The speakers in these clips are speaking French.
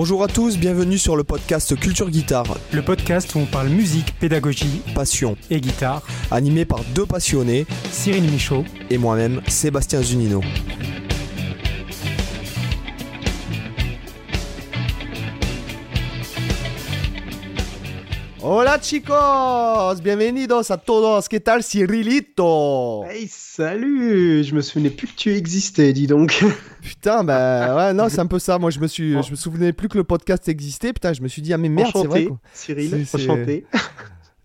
Bonjour à tous, bienvenue sur le podcast Culture Guitare. Le podcast où on parle musique, pédagogie, passion et guitare. Animé par deux passionnés, Cyril Michaud et moi-même, Sébastien Zunino. Hola chicos, bienvenidos a todos. ¿Qué tal Cyrilito Hey, salut Je me souvenais plus que tu existais, dis donc. Putain, bah ouais, non, c'est un peu ça. Moi, je me suis, je me souvenais plus que le podcast existait. Putain, je me suis dit ah mais merde, c'est vrai. Quoi. Cyril, enchanté.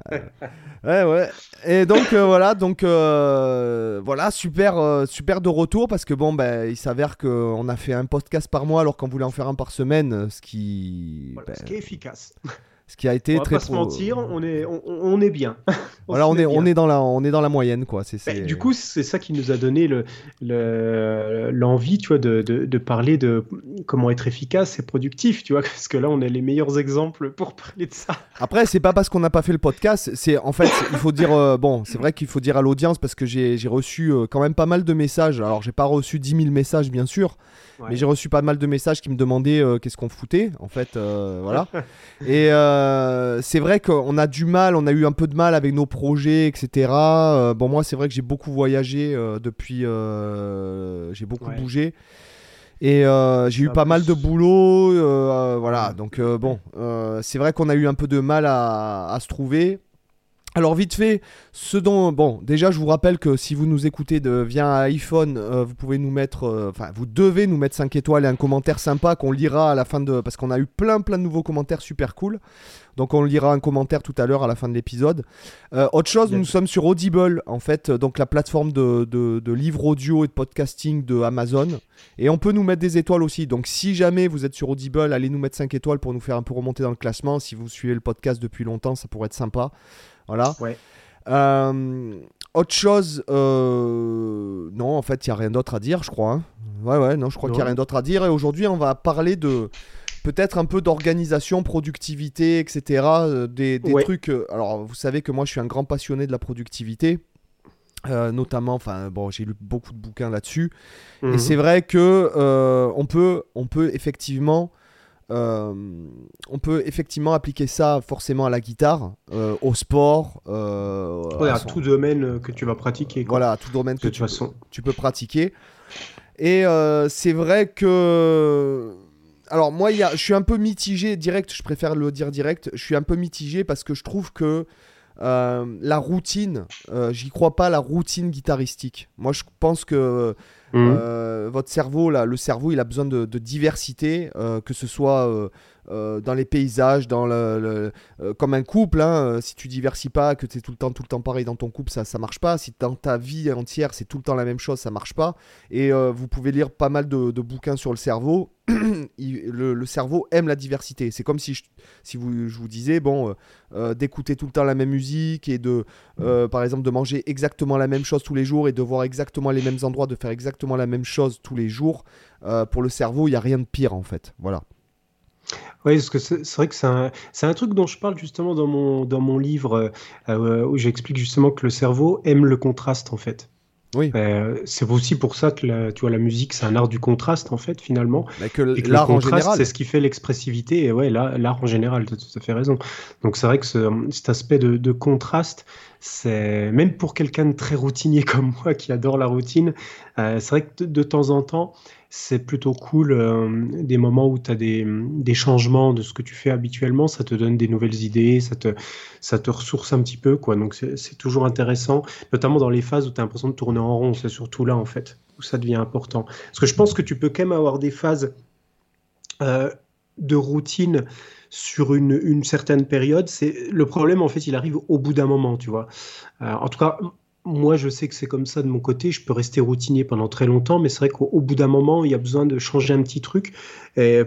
ouais, ouais. Et donc euh, voilà, donc euh, voilà, super, euh, super de retour parce que bon, ben, il s'avère qu'on a fait un podcast par mois alors qu'on voulait en faire un par semaine, ce qui, voilà, ce qui est efficace. Ce qui a été on va très. Pas se mentir, on est, on, on est bien. on voilà, on est, bien. on est dans la, on est dans la moyenne, quoi. C'est, bah, du coup, c'est ça qui nous a donné le, le, l'envie, tu vois, de, de, de, parler de comment être efficace et productif, tu vois, parce que là, on a les meilleurs exemples pour parler de ça. Après, c'est pas parce qu'on n'a pas fait le podcast, c'est en fait, il faut dire, euh, bon, c'est vrai qu'il faut dire à l'audience parce que j'ai, j'ai reçu euh, quand même pas mal de messages. Alors, j'ai pas reçu 10 000 messages, bien sûr. Ouais. Mais j'ai reçu pas mal de messages qui me demandaient euh, qu'est-ce qu'on foutait, en fait, euh, voilà. Et euh, c'est vrai qu'on a du mal, on a eu un peu de mal avec nos projets, etc. Bon, moi, c'est vrai que j'ai beaucoup voyagé depuis, j'ai beaucoup ouais. bougé. Et j'ai eu pas mal de boulot, voilà. Donc bon, c'est vrai qu'on a eu un peu de mal à, à se trouver. Alors vite fait, ce dont bon, déjà je vous rappelle que si vous nous écoutez de, via iPhone, euh, vous pouvez nous mettre, enfin euh, vous devez nous mettre 5 étoiles et un commentaire sympa qu'on lira à la fin de, parce qu'on a eu plein plein de nouveaux commentaires super cool. Donc on lira un commentaire tout à l'heure à la fin de l'épisode. Euh, autre chose, nous sommes sur Audible en fait, donc la plateforme de, de, de livres audio et de podcasting de Amazon. Et on peut nous mettre des étoiles aussi. Donc si jamais vous êtes sur Audible, allez nous mettre 5 étoiles pour nous faire un peu remonter dans le classement. Si vous suivez le podcast depuis longtemps, ça pourrait être sympa. Voilà. Ouais. Euh, autre chose, euh, non, en fait, il n'y a rien d'autre à dire, je crois. Hein. Ouais, ouais, non, je crois qu'il n'y a rien d'autre à dire. Et aujourd'hui, on va parler de peut-être un peu d'organisation, productivité, etc. Euh, des, des ouais. trucs. Alors, vous savez que moi, je suis un grand passionné de la productivité. Notamment, enfin bon, j'ai lu beaucoup de bouquins là-dessus, Mhm. mmh. et c'est vrai que on peut, on peut effectivement euh, on peut effectivement appliquer ça forcément à la guitare, euh, au sport, euh, ouais, à, son... tout domaine que tu vas pratiquer. Quoi. Voilà, à tout domaine que tu, façon. Peux, tu peux pratiquer. Et euh, c'est vrai que. Alors, moi, y a... je suis un peu mitigé, direct, je préfère le dire direct. Je suis un peu mitigé parce que je trouve que euh, la routine, euh, j'y crois pas, la routine guitaristique. Moi, je pense que Mmh. Euh, votre cerveau, là, le cerveau, il a besoin de, diversité, euh, que ce soit euh, dans les paysages, dans le, le comme un couple. Hein, si tu diversifies pas, que tu es tout le temps, tout le temps pareil dans ton couple, ça, ça marche pas. Si dans ta vie entière, c'est tout le temps la même chose, ça marche pas. Et vous pouvez lire pas mal de, bouquins sur le cerveau. le, cerveau aime la diversité. C'est comme si, je, si vous, je vous disais, bon, d'écouter tout le temps la même musique et de, par exemple, de manger exactement la même chose tous les jours et de voir exactement les mêmes endroits, de faire exactement la même chose tous les jours, euh, pour le cerveau, il n'y a rien de pire en fait. Voilà. Oui, parce que c'est vrai que c'est un, un, truc dont je parle justement dans mon, dans mon livre euh, où j'explique justement que le cerveau aime le contraste en fait. Oui. Euh, c'est aussi pour ça que la, tu vois, la musique, c'est un art du contraste, en fait, finalement. Mais que et que l'art le en contraste, général. c'est ce qui fait l'expressivité. Et ouais, l'art en général, tu as tout à fait raison. Donc c'est vrai que ce, cet aspect de, de contraste, c'est même pour quelqu'un de très routinier comme moi qui adore la routine, euh, c'est vrai que de, de, temps en temps, c'est plutôt cool euh, des moments où tu as des, des, changements de ce que tu fais habituellement, ça te donne des nouvelles idées, ça te, ça te ressource un petit peu, quoi. Donc c'est toujours intéressant, notamment dans les phases où tu as l'impression de tourner en rond, c'est surtout là en fait où ça devient important. Parce que je pense que tu peux quand même avoir des phases euh, de routine sur une, une certaine période. C'est le problème en fait, il arrive au bout d'un moment, tu vois. Euh, en tout cas, moi, je sais que c'est comme ça de mon côté. Je peux rester routinier pendant très longtemps, mais c'est vrai qu'au bout d'un moment, il y a besoin de changer un petit truc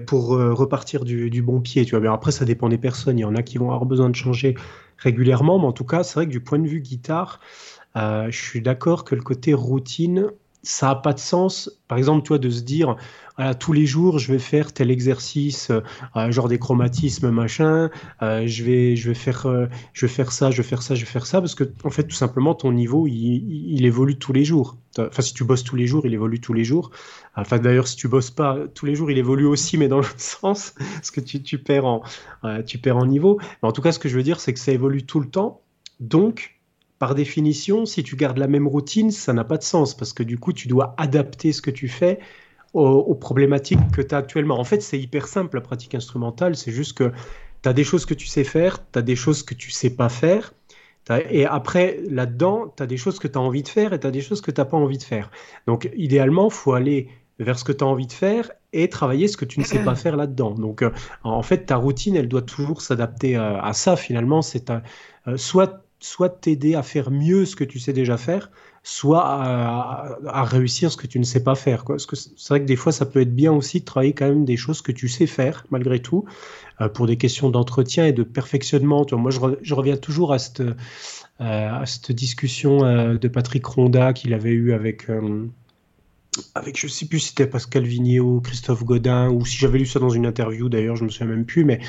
pour euh, repartir du, bon pied. Tu vois. Mais après, ça dépend des personnes. Il y en a qui vont avoir besoin de changer régulièrement, mais en tout cas, c'est vrai que du point de vue guitare, euh, je suis d'accord que le côté routine, ça n'a pas de sens, par exemple, toi, de se dire, voilà, tous les jours, je vais faire tel exercice, euh, genre des chromatismes, machin, euh, je, vais, je, vais faire, euh, je vais faire ça, je vais faire ça, je vais faire ça, parce que, en fait, tout simplement, ton niveau, il, évolue tous les jours. Enfin, si tu bosses tous les jours, il évolue tous les jours. Enfin, d'ailleurs, si tu bosses pas tous les jours, il évolue aussi, mais dans l'autre sens, parce que tu, perds en, tu perds en niveau. En tout cas, ce que je veux dire, c'est que ça évolue tout le temps. Donc, par définition, si tu gardes la même routine, ça n'a pas de sens parce que du coup, tu dois adapter ce que tu fais aux, problématiques que tu as actuellement. En fait, c'est hyper simple la pratique instrumentale, c'est juste que tu as des choses que tu sais faire, tu as des choses que tu sais pas faire. Et après, là-dedans, tu as des choses que tu as envie de faire et tu as des choses que tu n'as pas envie de faire. Donc, idéalement, il faut aller vers ce que tu as envie de faire et travailler ce que tu ne sais pas faire là-dedans. Donc, euh, en fait, ta routine, elle doit toujours s'adapter à, ça, finalement. C'est euh, soit soit t'aider à faire mieux ce que tu sais déjà faire, soit à, réussir ce que tu ne sais pas faire. Parce que c'est vrai que des fois, ça peut être bien aussi de travailler quand même des choses que tu sais faire, malgré tout, euh, pour des questions d'entretien et de perfectionnement. moi, je, reviens toujours à cette, euh, discussion euh, de Patrick Ronda qu'il avait eu avec avec je sais plus si c'était Pascal Vigneault, Christophe Godin, ou si j'avais lu ça dans une interview d'ailleurs, je me souviens même plus, mais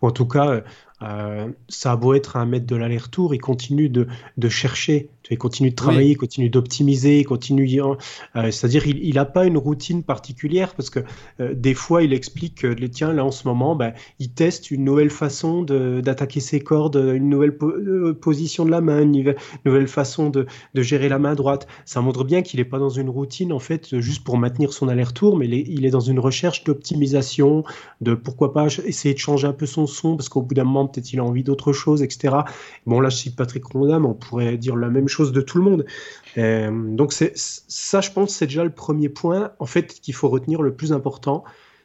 en tout cas, ça a beau être un maître de l'aller-retour, il continue de, de chercher il continue de travailler, il continue d'optimiser, il continue. Euh, c'est-à-dire, il n'a pas une routine particulière parce que euh, des fois, il explique que tiens, là en ce moment, ben, il teste une nouvelle façon d'attaquer ses cordes, une nouvelle euh, position de la main, une nouvelle façon de, de, gérer la main droite. Ça montre bien qu'il n'est pas dans une routine en fait juste pour maintenir son aller-retour, mais il est, dans une recherche d'optimisation, de pourquoi pas essayer de changer un peu son son parce qu'au bout d'un moment, peut-être il a envie d'autre chose, etc. Bon, là, je cite Patrick Ronda, mais on pourrait dire la même chose de tout le monde. Euh, donc c'est ça, je pense, c'est déjà le premier point. En fait, qu'il faut retenir le plus important,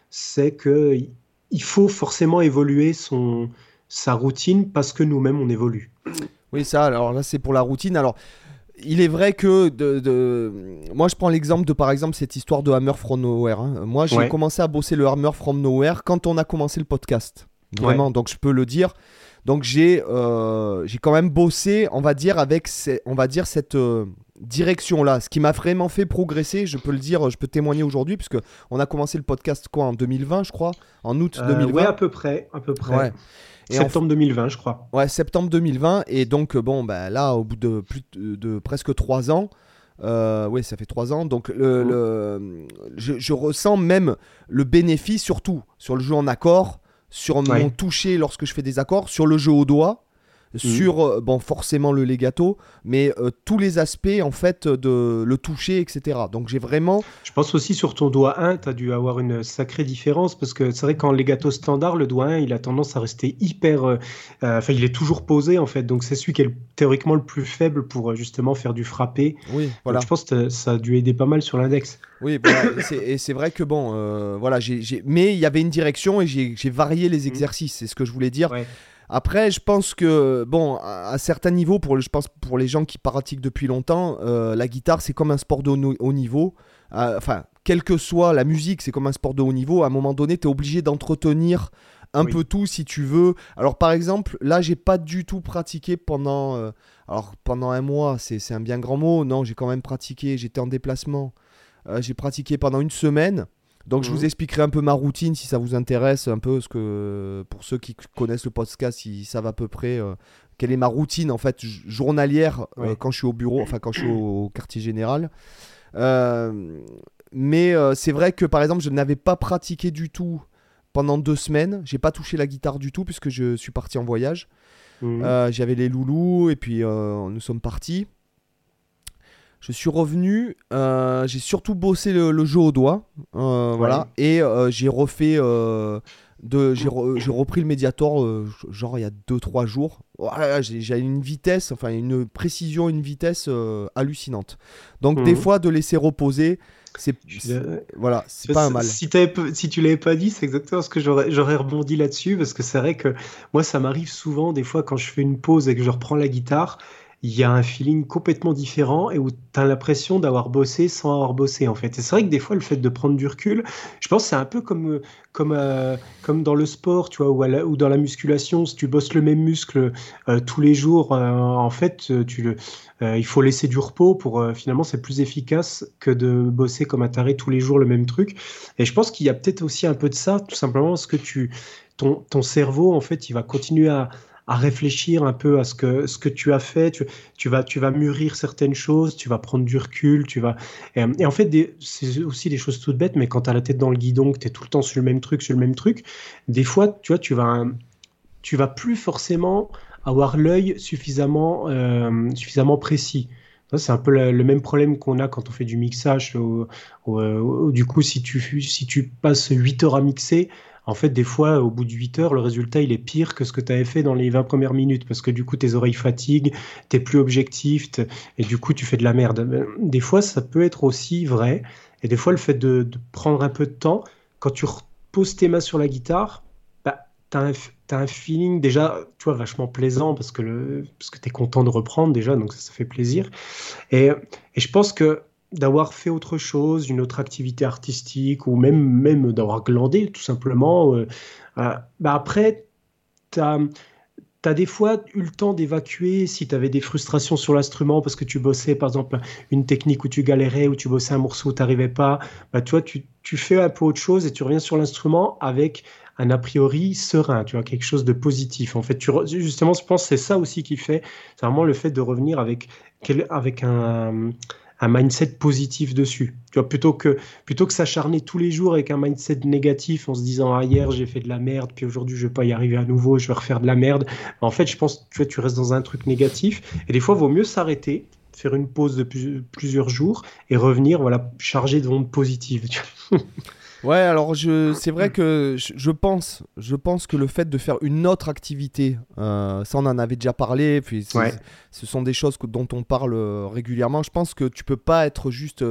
c'est que il faut forcément évoluer son sa routine parce que nous-mêmes on évolue. Oui, ça. Alors là, c'est pour la routine. Alors. Il est vrai que de, moi je prends l'exemple de par exemple cette histoire de Hammer from Nowhere. Hein. Moi j'ai commencé à bosser le Hammer from Nowhere quand on a commencé le podcast. Vraiment, donc je peux le dire. Donc j'ai euh, j'ai quand même bossé, on va dire, avec on va dire cette euh, direction-là. Ce qui m'a vraiment fait progresser, je peux le dire, je peux témoigner aujourd'hui, puisque on a commencé le podcast quoi en 2020, je crois, en août 2020. Euh, ouais, à peu près, à peu près. septembre 2020, je crois. Ouais, septembre 2020. Et donc, bon, ben là, au bout de, plus de, presque trois ans, oui, ça fait trois ans. Donc, le, le je, je, ressens même le bénéfice, surtout sur le jeu en accord, sur mon toucher lorsque je fais des accords, sur le jeu au doigt. Sur euh, bon forcément le legato, mais euh, tous les aspects en fait de le toucher, etc. Donc j'ai vraiment. Je pense aussi sur ton doigt 1, tu as dû avoir une sacrée différence parce que c'est vrai qu'en legato standard, le doigt 1, il a tendance à rester hyper. Euh, enfin, il est toujours posé en fait, donc c'est celui qui est théoriquement le plus faible pour justement faire du frappé. Oui, voilà. je pense que ça a dû aider pas mal sur l'index. Oui, et c'est vrai que bon, euh, voilà, j'ai mais il y avait une direction et j'ai varié les mhm. exercices, c'est ce que je voulais dire. Après, je pense que, bon, à, certains niveaux, pour, je pense pour les gens qui pratiquent depuis longtemps, euh, la guitare, c'est comme un sport de haut, niveau. Euh, enfin, quelle que soit la musique, c'est comme un sport de haut niveau. À un moment donné, tu es obligé d'entretenir un peu tout si tu veux. Alors, par exemple, là, j'ai pas du tout pratiqué pendant. alors, pendant un mois, c'est un bien grand mot. Non, j'ai quand même pratiqué. J'étais en déplacement. Euh, j'ai pratiqué pendant une semaine. Donc je vous mhm. expliquerai un peu ma routine si ça vous intéresse, un peu ce que pour ceux qui connaissent le podcast, ils savent à peu près euh, quelle est ma routine en fait journalière euh, quand je suis au bureau, enfin quand je suis au, quartier général. mais c'est vrai que par exemple je n'avais pas pratiqué du tout pendant deux semaines. J'ai pas touché la guitare du tout puisque je suis parti en voyage. Mhm. J'avais les loulous et puis nous sommes partis. Je suis revenu, euh, j'ai surtout bossé le, jeu au doigt, euh, voilà, et euh, j'ai refait, de, j'ai, repris le Mediator genre il y a 2-3 jours. Voilà, j'ai, une vitesse, enfin une précision, une vitesse hallucinante. Donc des mhm. fois de laisser reposer, c'est, voilà, c'est pas un mal. Si, si tu l'avais pas dit, c'est exactement ce que j'aurais, j'aurais rebondi là-dessus parce que c'est vrai que moi ça m'arrive souvent des fois quand je fais une pause et que je reprends la guitare il y a un feeling complètement différent et où tu as l'impression d'avoir bossé sans avoir bossé en fait. Et c'est vrai que des fois le fait de prendre du recul, je pense c'est un peu comme comme euh, comme dans le sport, tu vois, ou, dans la musculation, si tu bosses le même muscle euh, tous les jours, euh, en fait, tu le il faut laisser du repos pour finalement c'est plus efficace que de bosser comme un taré tous les jours le même truc. Et je pense qu'il y a peut-être aussi un peu de ça, tout simplement parce que tu ton, ton cerveau en fait, il va continuer à à réfléchir un peu à ce que, ce que tu as fait. Tu, tu, vas, tu vas mûrir certaines choses, tu vas prendre du recul. Tu vas... Et, en fait, c'est aussi des choses toutes bêtes, mais quand tu as la tête dans le guidon, que tu es tout le temps sur le même truc, sur le même truc, des fois, tu vois, tu vas, tu vas plus forcément avoir l'œil suffisamment, euh, suffisamment précis. C'est un peu le, même problème qu'on a quand on fait du mixage. du coup, si tu, si tu passes 8 heures à mixer, en fait, des fois, au bout de 8 heures, le résultat, il est pire que ce que tu avais fait dans les 20 premières minutes, parce que du coup, tes oreilles fatiguent, tu es plus objectif, et du coup, tu fais de la merde. Des fois, ça peut être aussi vrai, et des fois, le fait de, prendre un peu de temps, quand tu reposes tes mains sur la guitare, bah, tu as, un feeling déjà, tu vois, vachement plaisant, parce que, le, parce que tu es content de reprendre déjà, donc ça, ça fait plaisir. Et, et je pense que d'avoir fait autre chose, une autre activité artistique, ou même, même d'avoir glandé, tout simplement. Euh, euh, bah après, tu as, des fois eu le temps d'évacuer si tu avais des frustrations sur l'instrument parce que tu bossais, par exemple, une technique où tu galérais, où tu bossais un morceau où tu n'arrivais pas. Bah, tu tu, tu fais un peu autre chose et tu reviens sur l'instrument avec un a priori serein, tu vois, quelque chose de positif. En fait, tu, justement, je pense que c'est ça aussi qui fait, c'est vraiment le fait de revenir avec, avec un, un mindset positif dessus. Tu vois, plutôt que, plutôt que s'acharner tous les jours avec un mindset négatif en se disant ah, hier j'ai fait de la merde, puis aujourd'hui je vais pas y arriver à nouveau, je vais refaire de la merde. En fait, je pense tu vois, tu restes dans un truc négatif et des fois, il vaut mieux s'arrêter, faire une pause de plusieurs jours et revenir voilà, chargé de ondes positives. Ouais, alors je, c'est vrai que je, pense, je pense que le fait de faire une autre activité, euh, ça on en avait déjà parlé, puis ce sont des choses dont on parle euh, régulièrement. Je pense que tu peux pas être juste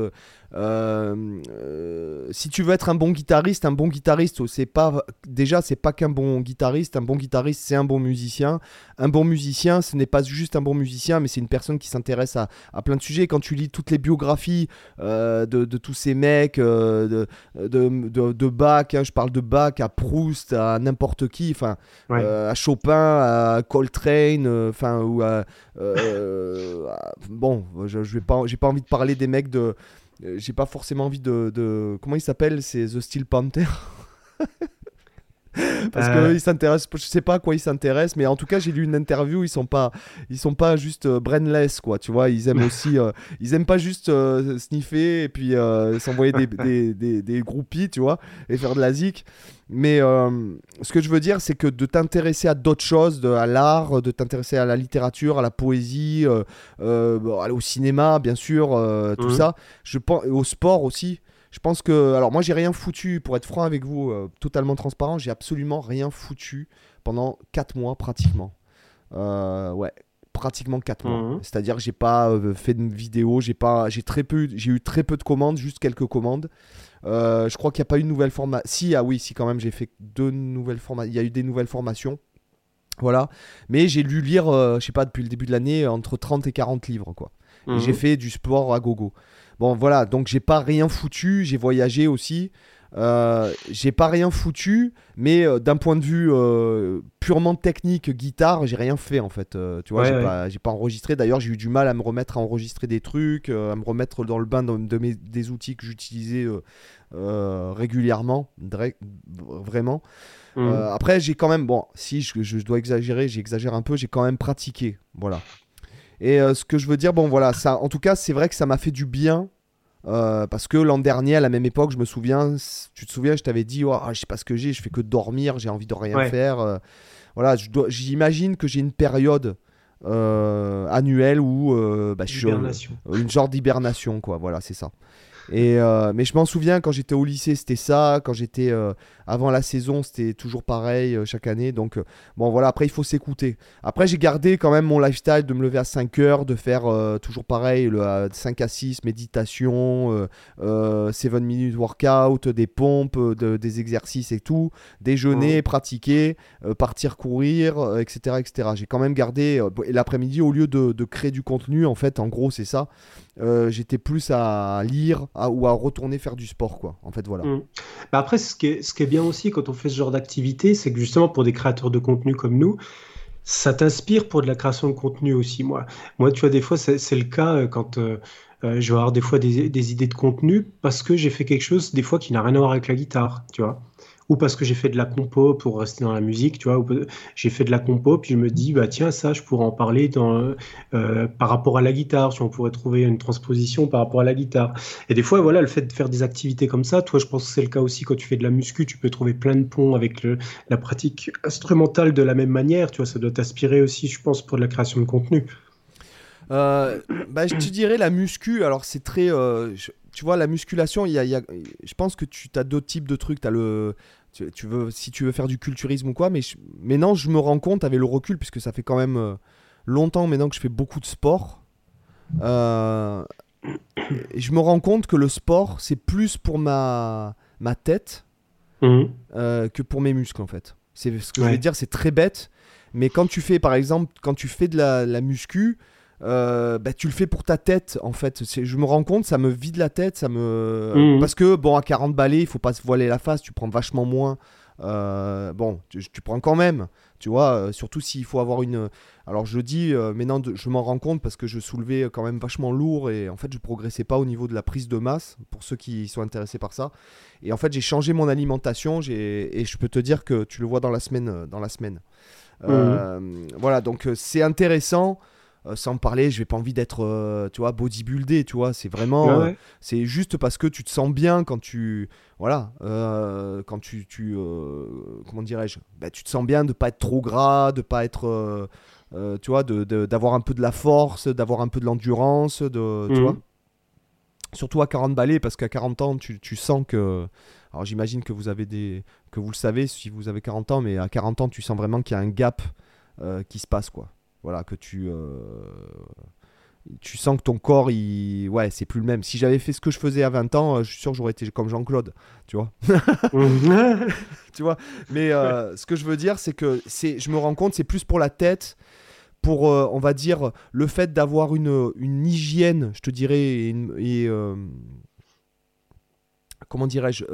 euh, euh, si tu veux être un bon guitariste, un bon guitariste, c'est pas déjà c'est pas qu'un bon guitariste. Un bon guitariste, c'est un bon musicien. Un bon musicien, ce n'est pas juste un bon musicien, mais c'est une personne qui s'intéresse à, plein de sujets. Quand tu lis toutes les biographies euh, de, tous ces mecs, de, de, Bach, hein, je parle de Bach à Proust, à n'importe qui, enfin à Chopin, à Coltrane, enfin ou à, bon, je, je vais pas, j'ai pas envie de parler des mecs de j'ai pas forcément envie de, Comment il s'appelle C'est The Steel Panther? parce euh... qu'ils s'intéressent je sais pas à quoi ils s'intéressent mais en tout cas j'ai lu une interview ils sont pas ils sont pas juste euh, brainless quoi tu vois ils aiment aussi euh, ils aiment pas juste sniffer et puis s'envoyer des, des, des, des, groupies tu vois et faire de la zik mais euh, ce que je veux dire, c'est que de t'intéresser à d'autres choses, à l'art, de t'intéresser à la littérature, à la poésie, euh, euh, au cinéma, bien sûr, tout mhm. ça, je pense, au sport aussi. Je pense que. Alors, moi, j'ai rien foutu, pour être franc avec vous, totalement transparent, j'ai absolument rien foutu pendant 4 mois pratiquement. ouais, pratiquement 4 mois. Mhm. C'est-à-dire que j'ai pas fait de vidéo, j'ai pas j'ai très peu j'ai eu très peu de commandes, juste quelques commandes. Euh, je crois qu'il n'y a pas eu de nouvelle formation. Si, ah oui, si quand même, j'ai fait deux nouvelles formations. Il y a eu des nouvelles formations. Voilà. Mais j'ai lu lire, euh, je sais pas, depuis le début de l'année, entre 30 et 40 livres, quoi. Et j'ai mhm. fait du sport à gogo. Bon, voilà. Donc, j'ai pas rien foutu. J'ai voyagé aussi. Euh, j'ai pas rien foutu, mais euh, d'un point de vue euh, purement technique, guitare, j'ai rien fait en fait. tu vois, j'ai, pas, enregistré. D'ailleurs, j'ai eu du mal à me remettre à enregistrer des trucs, à me remettre dans le bain de, mes, des outils que j'utilisais régulièrement, vraiment. Mmh. après, j'ai quand même, bon, si je, je dois exagérer, j'exagère un peu, j'ai quand même pratiqué. Voilà. Et ce que je veux dire, bon, voilà, ça, en tout cas, c'est vrai que ça m'a fait du bien euh, parce que l'an dernier, à la même époque, je me souviens, tu te souviens, je t'avais dit, oh, je sais pas ce que j'ai, je fais que dormir, j'ai envie de rien faire. Euh. voilà, j'imagine que j'ai une période euh, annuelle où bah, je suis une genre d'hibernation, quoi. Voilà, c'est ça. Et, euh, mais je m'en souviens quand j'étais au lycée, c'était ça. Quand j'étais euh, avant la saison, c'était toujours pareil euh, chaque année. Donc, bon, voilà, après, il faut s'écouter. Après, j'ai gardé quand même mon lifestyle de me lever à 5 heures, de faire toujours pareil, le 5 à 6, méditation, 7 minutes workout, des pompes, des exercices et tout, déjeuner, pratiquer, partir courir, etc. etc. J'ai quand même gardé l'après-midi, au lieu de, de créer du contenu, en fait, en gros, c'est ça. j'étais plus à lire, ou à retourner faire du sport, quoi. En fait, voilà. Mm. Bah, après, ce qui, est, ce qui est bien aussi quand on fait ce genre d'activité, c'est que justement pour des créateurs de contenu comme nous, ça t'inspire pour de la création de contenu aussi. Moi, moi tu vois, des fois, c'est le cas euh, quand euh, euh, je vais avoir des fois des, des idées de contenu parce que j'ai fait quelque chose, des fois, qui n'a rien à voir avec la guitare, tu vois ou parce que j'ai fait de la compo pour rester dans la musique, tu vois, j'ai fait de la compo, puis je me dis, bah tiens, ça, je pourrais en parler dans, euh, par rapport à la guitare, tu on pourrait trouver une transposition par rapport à la guitare. Et des fois, voilà, le fait de faire des activités comme ça, toi, je pense que c'est le cas aussi quand tu fais de la muscu, tu peux trouver plein de ponts avec la pratique instrumentale de la même manière, tu vois, ça doit t'inspirer aussi, je pense, pour de la création de contenu. Euh, bah, je te dirais la muscu, alors c'est très. Euh, tu vois, la musculation, il y a, je pense que tu as d'autres types de trucs. Tu as le, tu, veux, si tu veux faire du culturisme ou quoi, mais maintenant je me rends compte avec le recul, puisque ça fait quand même euh, longtemps maintenant que je fais beaucoup de sport. Euh, je me rends compte que le sport, c'est plus pour ma, ma tête mmh. euh, que pour mes muscles en fait. C'est ce que je vais dire, c'est très bête. Mais quand tu fais, par exemple, quand tu fais de la, la muscu, euh, bah, tu le fais pour ta tête en fait. Je me rends compte, ça me vide la tête, ça me mhm. parce que bon à 40 balais, il faut pas se voiler la face, tu prends vachement moins. Euh, bon, tu, prends quand même, tu vois, euh, surtout s'il faut avoir une. Alors je dis, maintenant je m'en rends compte parce que je soulevais quand même vachement lourd et en fait je progressais pas au niveau de la prise de masse pour ceux qui sont intéressés par ça. Et en fait j'ai changé mon alimentation et je peux te dire que tu le vois dans la semaine, dans la semaine. Mhm. Voilà, donc c'est intéressant. Euh, sans parler, je vais pas envie d'être, euh, tu vois, bodybuildé, tu vois. C'est vraiment, euh, c'est juste parce que tu te sens bien quand tu, voilà, quand tu, tu comment dirais-je, bah, tu te sens bien de pas être trop gras, de pas être, tu vois, d'avoir un peu de la force, d'avoir un peu de l'endurance, de, tu mhm. vois. Surtout à 40 balais, parce qu'à 40 ans, tu, tu sens que. Alors j'imagine que vous avez des. que vous le savez si vous avez 40 ans, mais à 40 ans, tu sens vraiment qu'il y a un gap qui se passe, quoi. Voilà, que tu. Euh, tu sens que ton corps, il... ouais, c'est plus le même. Si j'avais fait ce que je faisais à 20 ans, euh, je suis sûr que j'aurais été comme Jean-Claude, tu vois. tu vois. Mais euh, ce que je veux dire, c'est que c'est, je me rends compte, c'est plus pour la tête, pour, on va dire, le fait d'avoir une, une hygiène, je te dirais, et, comment dirais-je,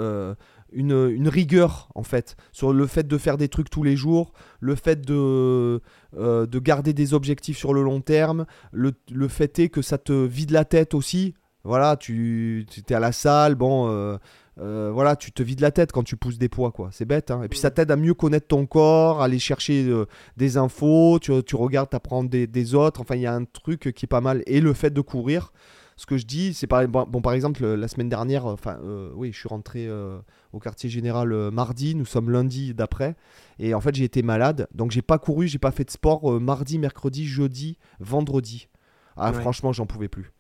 une, rigueur en fait sur le fait de faire des trucs tous les jours, le fait de, euh, de garder des objectifs sur le long terme, le, fait est que ça te vide la tête aussi. Voilà, tu, es à la salle, bon, euh, euh, voilà, tu te vides la tête quand tu pousses des poids, quoi. C'est bête, hein. Et puis ça t'aide à mieux connaître ton corps, à aller chercher des infos, tu, tu regardes, t'apprends des, des autres. Enfin, il y a un truc qui est pas mal. Et le fait de courir, ce que je dis, c'est par, bon, par exemple, la semaine dernière, enfin, euh, oui, je suis rentré euh, au quartier général euh, mardi, nous sommes lundi d'après, et en fait, j'ai été malade, donc j'ai pas couru, j'ai pas fait de sport mardi, mercredi, jeudi, vendredi. Ah, franchement, j'en pouvais plus.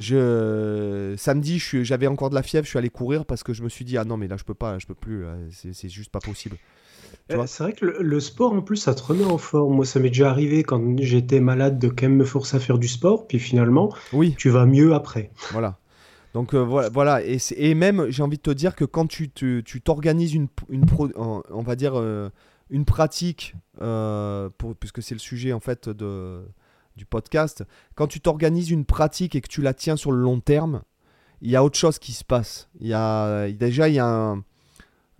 Je samedi, j'avais encore de la fièvre, je suis allé courir parce que je me suis dit ah non mais là je peux pas, je peux plus, c'est juste pas possible. Euh, c'est vrai que le, sport, en plus, ça te remet en forme. Moi, ça m'est déjà arrivé quand j'étais malade de quand même me forcer à faire du sport, puis finalement, oui. tu vas mieux après. Voilà. Donc euh, voilà, voilà. Et, et même, j'ai envie de te dire que quand tu t'organises une, une on va dire, euh, une pratique, pour, puisque c'est le sujet en fait de, du podcast, quand tu t'organises une pratique et que tu la tiens sur le long terme, il y a autre chose qui se passe. Il y a, déjà, il y a un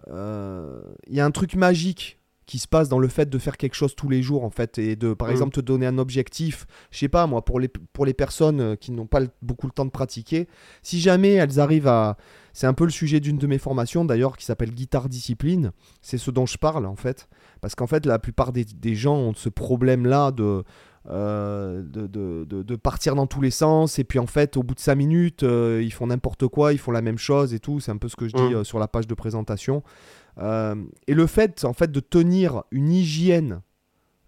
il euh, y a un truc magique qui se passe dans le fait de faire quelque chose tous les jours en fait et de par mm. exemple te donner un objectif. Je sais pas moi pour les pour les personnes euh, qui n'ont pas beaucoup le temps de pratiquer si jamais elles arrivent à c'est un peu le sujet d'une de mes formations d'ailleurs qui s'appelle guitare discipline. C'est ce dont je parle en fait. Parce qu'en fait la plupart des, des gens ont ce problème là de euh, de, de, de, partir dans tous les sens et puis en fait au bout de 5 minutes euh, ils font n'importe quoi, ils font la même chose et tout, c'est un peu ce que je dis mm. euh, sur la page de présentation. et le fait en fait de tenir une hygiène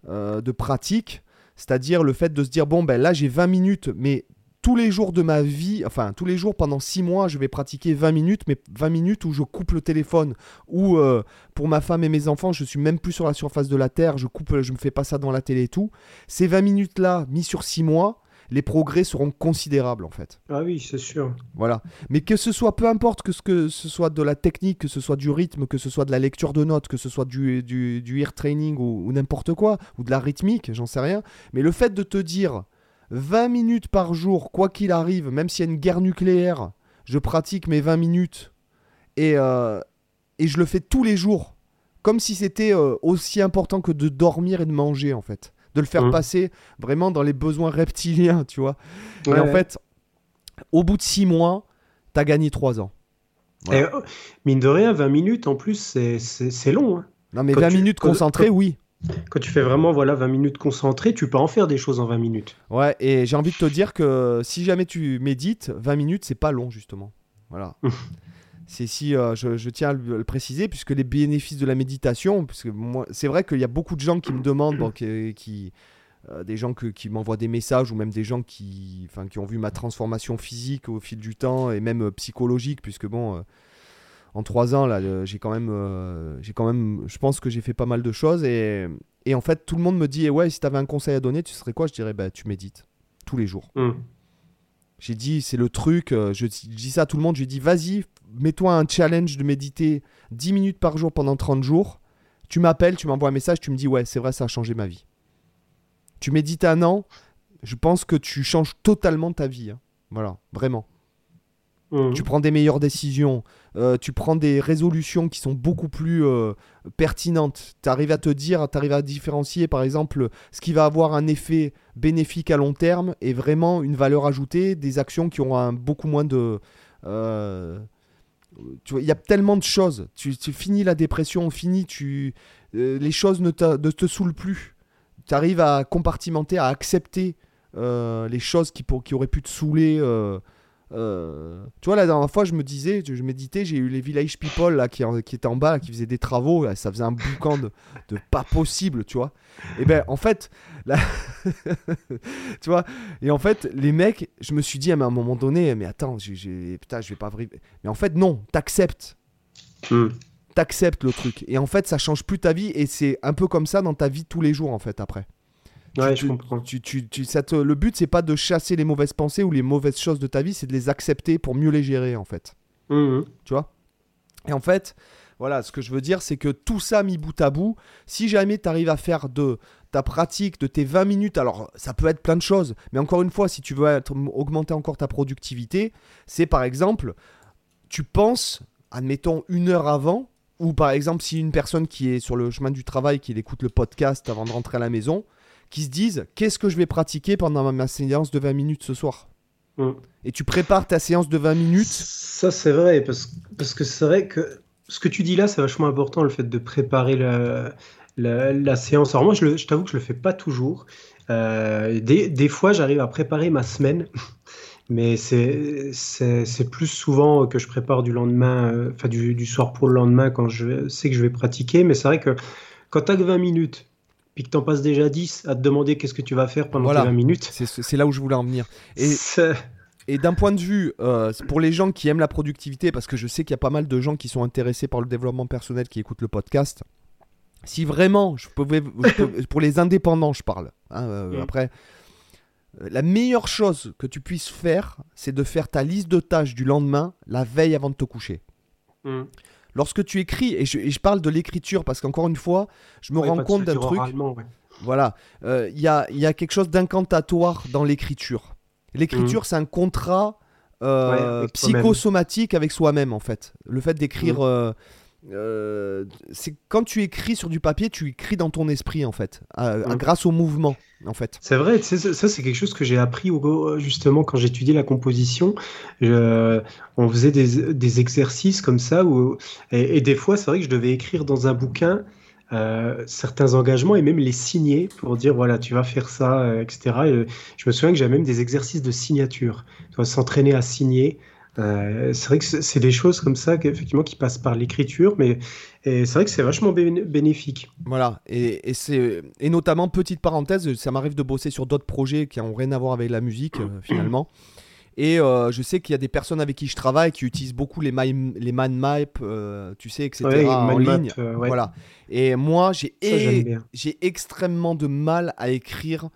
de pratique, c'est-à-dire le fait de se dire bon ben là j'ai 20 minutes mais tous les jours de ma vie, enfin tous les jours pendant 6 mois, je vais pratiquer 20 minutes, mais 20 minutes où je coupe le téléphone, ou euh, pour ma femme et mes enfants, je suis même plus sur la surface de la Terre, je coupe, je me fais pas ça dans la télé et tout. Ces 20 minutes-là, mis sur 6 mois, les progrès seront considérables en fait. Ah oui, c'est sûr. Voilà. Mais que ce soit, peu importe que ce, que ce soit de la technique, que ce soit du rythme, que ce soit de la lecture de notes, que ce soit du, du, du ear training ou, n'importe quoi, ou de la rythmique, j'en sais rien. Mais le fait de te dire 20 minutes par jour, quoi qu'il arrive, même s'il y a une guerre nucléaire, je pratique mes 20 minutes et, euh, et je le fais tous les jours. Comme si c'était euh, aussi important que de dormir et de manger en fait de le faire mmh. passer vraiment dans les besoins reptiliens, tu vois. et en fait, au bout de six mois, tu as gagné trois ans. Et, oh, mine de rien, 20 minutes en plus, c'est long. Hein. Non, mais 20 minutes concentrées, oui. Quand tu fais vraiment voilà 20 minutes concentrées, tu peux en faire des choses en 20 minutes. Ouais, et j'ai envie de te dire que si jamais tu médites, 20 minutes, c'est pas long, justement. Voilà. c'est si euh, je, tiens à le, préciser puisque les bénéfices de la méditation parce que moi c'est vrai qu'il y a beaucoup de gens qui me demandent qui, euh, des gens qui m'envoient des messages ou même des gens qui qui ont vu ma transformation physique au fil du temps et même euh, psychologique puisque bon en trois ans là j'ai quand même j'ai quand même je pense que j'ai fait pas mal de choses et, et en fait tout le monde me dit eh ouais si tu avais un conseil à donner tu serais quoi? Je dirais bah tu médites tous les jours mmh. J'ai dit, c'est le truc, je, je, dis ça à tout le monde, je lui dis, vas-y, mets-toi un challenge de méditer 10 minutes par jour pendant 30 jours. Tu m'appelles, tu m'envoies un message, tu me dis ouais, c'est vrai, ça a changé ma vie. Tu médites un an, je pense que tu changes totalement ta vie. Hein. Voilà, vraiment. Mmh. Tu prends des meilleures décisions, euh, tu prends des résolutions qui sont beaucoup plus euh, pertinentes. Tu arrives à te dire, tu arrives à différencier par exemple ce qui va avoir un effet bénéfique à long terme et vraiment une valeur ajoutée des actions qui auront un, beaucoup moins de, euh, tu vois, il y a tellement de choses. Tu, finis la dépression, fini, tu, les choses ne, te saoulent plus. Tu arrives à compartimenter, à accepter les choses qui, pour, qui auraient pu te saouler. Euh, tu vois, la dernière fois, je me disais, je, méditais, j'ai eu les Village People là, qui, qui étaient en bas, qui faisaient des travaux, ça faisait un boucan de, pas possible, tu vois. Et ben, en fait, là, tu vois, et en fait, les mecs, je me suis dit à un moment donné, mais attends, putain, je vais pas. Mais en fait, non, t'acceptes. Hmm. T'acceptes le truc. Et en fait, ça change plus ta vie, et c'est un peu comme ça dans ta vie tous les jours, en fait, après. Ouais, je comprends. Tu, tu, tu, le but, c'est pas de chasser les mauvaises pensées ou les mauvaises choses de ta vie, c'est de les accepter pour mieux les gérer, en fait. Mmh. Tu vois? Et en fait, voilà, ce que je veux dire, c'est que tout ça mis bout à bout, si jamais tu arrives à faire de ta pratique, de tes 20 minutes, alors ça peut être plein de choses, mais encore une fois, si tu veux augmenter encore ta productivité, c'est par exemple, tu penses, admettons, une heure avant, ou par exemple, si une personne qui est sur le chemin du travail, qui écoute le podcast avant de rentrer à la maison, qui se disent qu'est-ce que je vais pratiquer pendant ma séance de 20 minutes ce soir mm. Et tu prépares ta séance de 20 minutes Ça, c'est vrai, parce, parce que c'est vrai que ce que tu dis là, c'est vachement important, le fait de préparer la, la, séance. Alors moi, je, je t'avoue que je le fais pas toujours. Euh, des, des, fois, j'arrive à préparer ma semaine, mais c'est plus souvent que je prépare du lendemain, euh, enfin du, du, soir pour le lendemain quand je sais que je vais pratiquer. Mais c'est vrai que quand tu as que 20 minutes, puis que tu en passes déjà 10 à te demander qu'est-ce que tu vas faire pendant 20 minutes. C'est là où je voulais en venir. Et, et d'un point de vue, euh, pour les gens qui aiment la productivité, parce que je sais qu'il y a pas mal de gens qui sont intéressés par le développement personnel qui écoutent le podcast, si vraiment, je pouvais, pour les indépendants, je parle. Hein, euh, mm. Après, euh, la meilleure chose que tu puisses faire, c'est de faire ta liste de tâches du lendemain la veille avant de te coucher. Mm. Lorsque tu écris, et je, parle de l'écriture parce qu'encore une fois, je me rends compte d'un truc. Voilà, euh, il y, a, y, a, quelque chose d'incantatoire dans l'écriture. L'écriture, mhm. c'est un contrat euh, psychosomatique avec soi-même, en fait. Le fait d'écrire. Mhm. Euh, euh, c'est quand tu écris sur du papier, tu écris dans ton esprit en fait, mm. grâce au mouvement en fait. C'est vrai, ça c'est quelque chose que j'ai appris justement quand j'étudiais la composition. on faisait des, exercices comme ça où, et, des fois c'est vrai que je devais écrire dans un bouquin euh, certains engagements et même les signer pour dire voilà tu vas faire ça, etc. je me souviens que j'avais même des exercices de signature, tu s'entraîner à signer Euh, c'est vrai que c'est des choses comme ça effectivement qui passent par l'écriture, mais c'est vrai que c'est vachement bénéfique. Voilà, et, c'est et notamment petite parenthèse, ça m'arrive de bosser sur d'autres projets qui n'ont rien à voir avec la musique euh, finalement. Et euh, je sais qu'il y a des personnes avec qui je travaille qui utilisent beaucoup les, les man maps, tu sais, etc. en ligne. Voilà. Et moi, j'ai j'ai extrêmement de mal à écrire,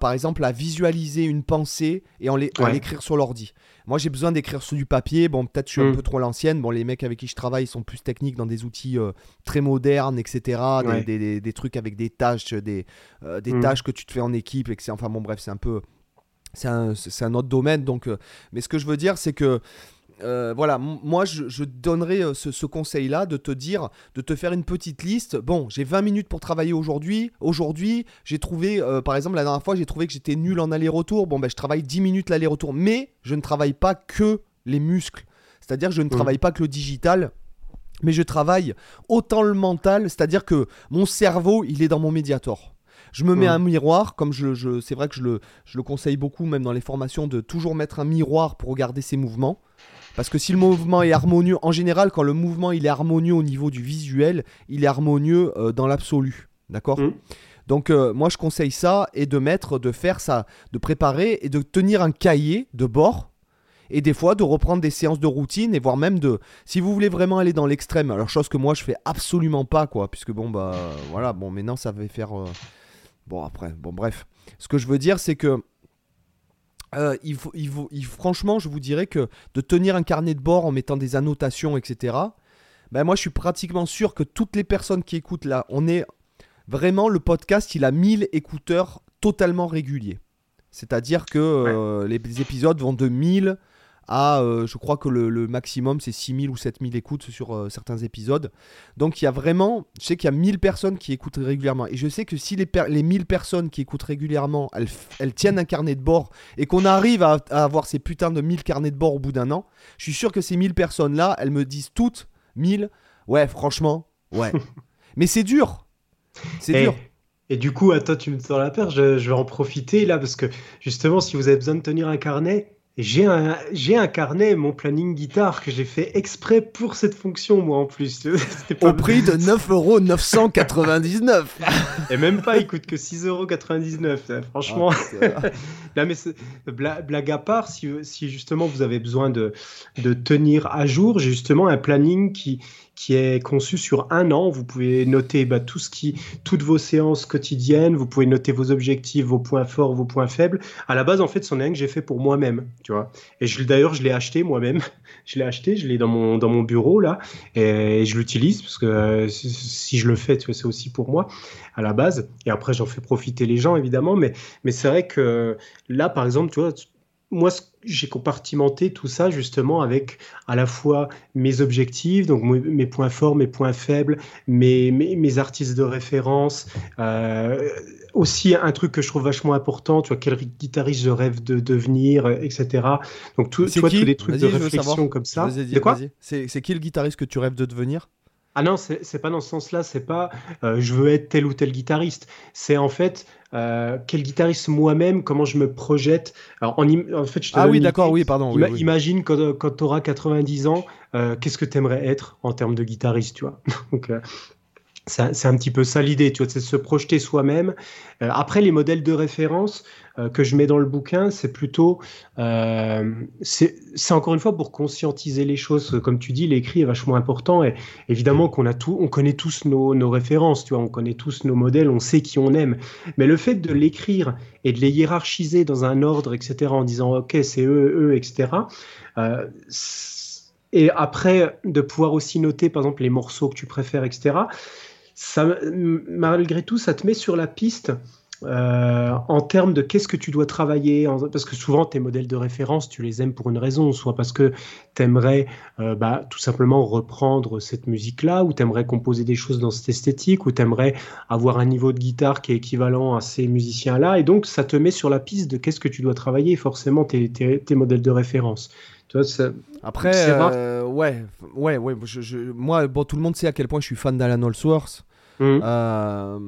par exemple, à visualiser une pensée et en l'écrire sur l'ordi. Moi, j'ai besoin d'écrire sur du papier. Bon, peut-être je suis un mm. peu trop l'ancienne. Bon, les mecs avec qui je travaille sont plus techniques dans des outils euh, très modernes, etc. Des, trucs avec des tâches, des, euh, des mm. tâches que tu te fais en équipe. Et enfin, bon, bref, c'est un peu. C'est un, un, autre domaine. Donc, euh, mais ce que je veux dire, c'est que euh, voilà, moi je, donnerais euh, ce, conseil-là de te dire, de te faire une petite liste. Bon, j'ai 20 minutes pour travailler aujourd'hui. Aujourd'hui, j'ai trouvé, euh, par exemple, la dernière fois, j'ai trouvé que j'étais nul en aller-retour. Bon, ben je travaille 10 minutes l'aller-retour. Mais je ne travaille pas que les muscles. C'est-à-dire, je ne mmh. travaille pas que le digital. Mais je travaille autant le mental, c'est-à-dire que mon cerveau, il est dans mon médiator. Je me mets mmh. un miroir, comme je, c'est vrai que je le, je le conseille beaucoup, même dans les formations, de toujours mettre un miroir pour regarder ses mouvements. Parce que si le mouvement est harmonieux, en général, quand le mouvement il est harmonieux au niveau du visuel, il est harmonieux euh, dans l'absolu. D'accord mmh. Donc euh, moi je conseille ça et de mettre, de faire ça, de préparer et de tenir un cahier de bord et des fois de reprendre des séances de routine et voire même de si vous voulez vraiment aller dans l'extrême alors chose que moi je fais absolument pas quoi puisque bon bah voilà bon maintenant ça va faire euh, bon après bon bref ce que je veux dire c'est que euh, il faut, il faut, franchement, je vous dirais que de tenir un carnet de bord en mettant des annotations, etc. Ben moi, je suis pratiquement sûr que toutes les personnes qui écoutent là, on est vraiment le podcast, il a 1000 écouteurs totalement réguliers. C'est-à-dire que euh, les épisodes vont de 1000 à, euh, je crois que le, maximum c'est 6000 ou 7000 écoutes sur euh, certains épisodes. Donc il y a vraiment, je sais qu'il y a 1000 personnes qui écoutent régulièrement. Et je sais que si les, les 1000 personnes qui écoutent régulièrement, elles, tiennent un carnet de bord et qu'on arrive à, avoir ces putains de 1000 carnets de bord au bout d'un an, je suis sûr que ces 1000 personnes-là, elles me disent toutes, 1000, ouais franchement, ouais. Mais c'est dur. C'est dur. Et du coup, à toi, tu me sors la perche, je, je vais en profiter là, parce que justement, si vous avez besoin de tenir un carnet, j'ai un, j'ai un carnet, mon planning guitare que j'ai fait exprès pour cette fonction, moi en plus. Au prix de 9,999€. Et même pas, il coûte que 6,99€. Franchement. Ah, mais blague à part, si, si, justement vous avez besoin de, de tenir à jour, j'ai justement un planning qui, qui est conçu sur un an. Vous pouvez noter bah, tout ce qui, toutes vos séances quotidiennes, vous pouvez noter vos objectifs, vos points forts, vos points faibles. À la base, en fait, c'en est un que j'ai fait pour moi-même, tu vois. Et d'ailleurs, je l'ai acheté moi-même. je l'ai acheté, je l'ai dans mon, dans mon bureau là, et, je l'utilise parce que si je le fais, c'est aussi pour moi à la base. Et après, j'en fais profiter les gens évidemment, mais, mais c'est vrai que là, par exemple, tu vois, moi, j'ai compartimenté tout ça justement avec à la fois mes objectifs, donc mes points forts, mes points faibles, mes, mes, artistes de référence. Euh, aussi, un truc que je trouve vachement important, tu vois, quel guitariste je rêve de devenir, etc. Donc, tout, tu vois, tous des trucs de réflexion comme ça. De quoi C'est qui le guitariste que tu rêves de devenir? Ah non, c'est pas dans ce sens-là, c'est pas euh, je veux être tel ou tel guitariste. C'est en fait euh, quel guitariste moi-même, comment je me projette? Alors, en, en fait, je Ah oui, d'accord, oui, pardon. Imagine quand, quand tu auras 90 ans, euh, qu'est-ce que tu aimerais être en termes de guitariste, tu vois? Donc, c'est un petit peu ça l'idée, tu vois, c'est de se projeter soi-même. Euh, après, les modèles de référence euh, que je mets dans le bouquin, c'est plutôt, euh, c'est encore une fois pour conscientiser les choses. Comme tu dis, l'écrit est vachement important et évidemment qu'on a tout, on connaît tous nos, nos, références, tu vois, on connaît tous nos modèles, on sait qui on aime. Mais le fait de l'écrire et de les hiérarchiser dans un ordre, etc., en disant ok, c'est eux, eux, etc. et après, de pouvoir aussi noter, par exemple, les morceaux que tu préfères, etc ça, malgré tout, ça te met sur la piste euh, en termes de qu'est-ce que tu dois travailler, parce que souvent tes modèles de référence, tu les aimes pour une raison, soit parce que tu aimerais euh, bah, tout simplement reprendre cette musique-là, ou tu aimerais composer des choses dans cette esthétique, ou tu aimerais avoir un niveau de guitare qui est équivalent à ces musiciens-là, et donc ça te met sur la piste de qu'est-ce que tu dois travailler, forcément tes, tes, modèles de référence. Tu vois, Après, euh, ouais, ouais, ouais, moi, bon, tout le monde sait à quel point je suis fan d'Alan Allsworth. Mmh. Euh,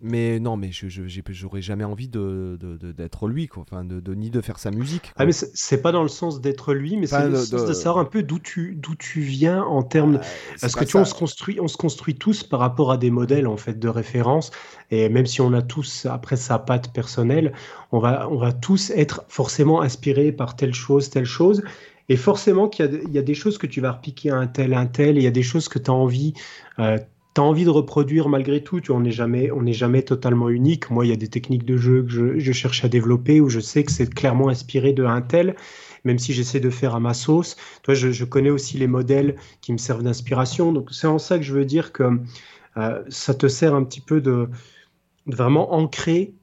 Mais non, mais je, je- j'aurais jamais envie de, de- de- d'être lui, quoi. Enfin, de, de- ni de faire sa musique. quoi. Ah, mais c'est c'est pas dans le sens d'être lui, mais Enfin, c'est le de- sens de... de- savoir un peu d'où tu, d'où tu viens en termes. Euh, Parce que tu vois, on se, construit, on se construit tous par rapport à des modèles en fait de référence. Et même si on a tous après sa patte personnelle, on va, on va tous être forcément inspirés par telle chose, telle chose. Et forcément qu'il y a, il y a des choses que tu vas repiquer à un tel, un tel, et il y a des choses que tu as envie, euh, t'as envie de reproduire malgré tout. Tu on n'est jamais, on n'est jamais totalement unique. Moi, il y a des techniques de jeu que je, cherche à développer où je sais que c'est clairement inspiré de un tel, même si j'essaie de faire à ma sauce. Toi, je, connais aussi les modèles qui me servent d'inspiration. Donc, c'est en ça que je veux dire que euh, ça te sert un petit peu de, de vraiment ancrer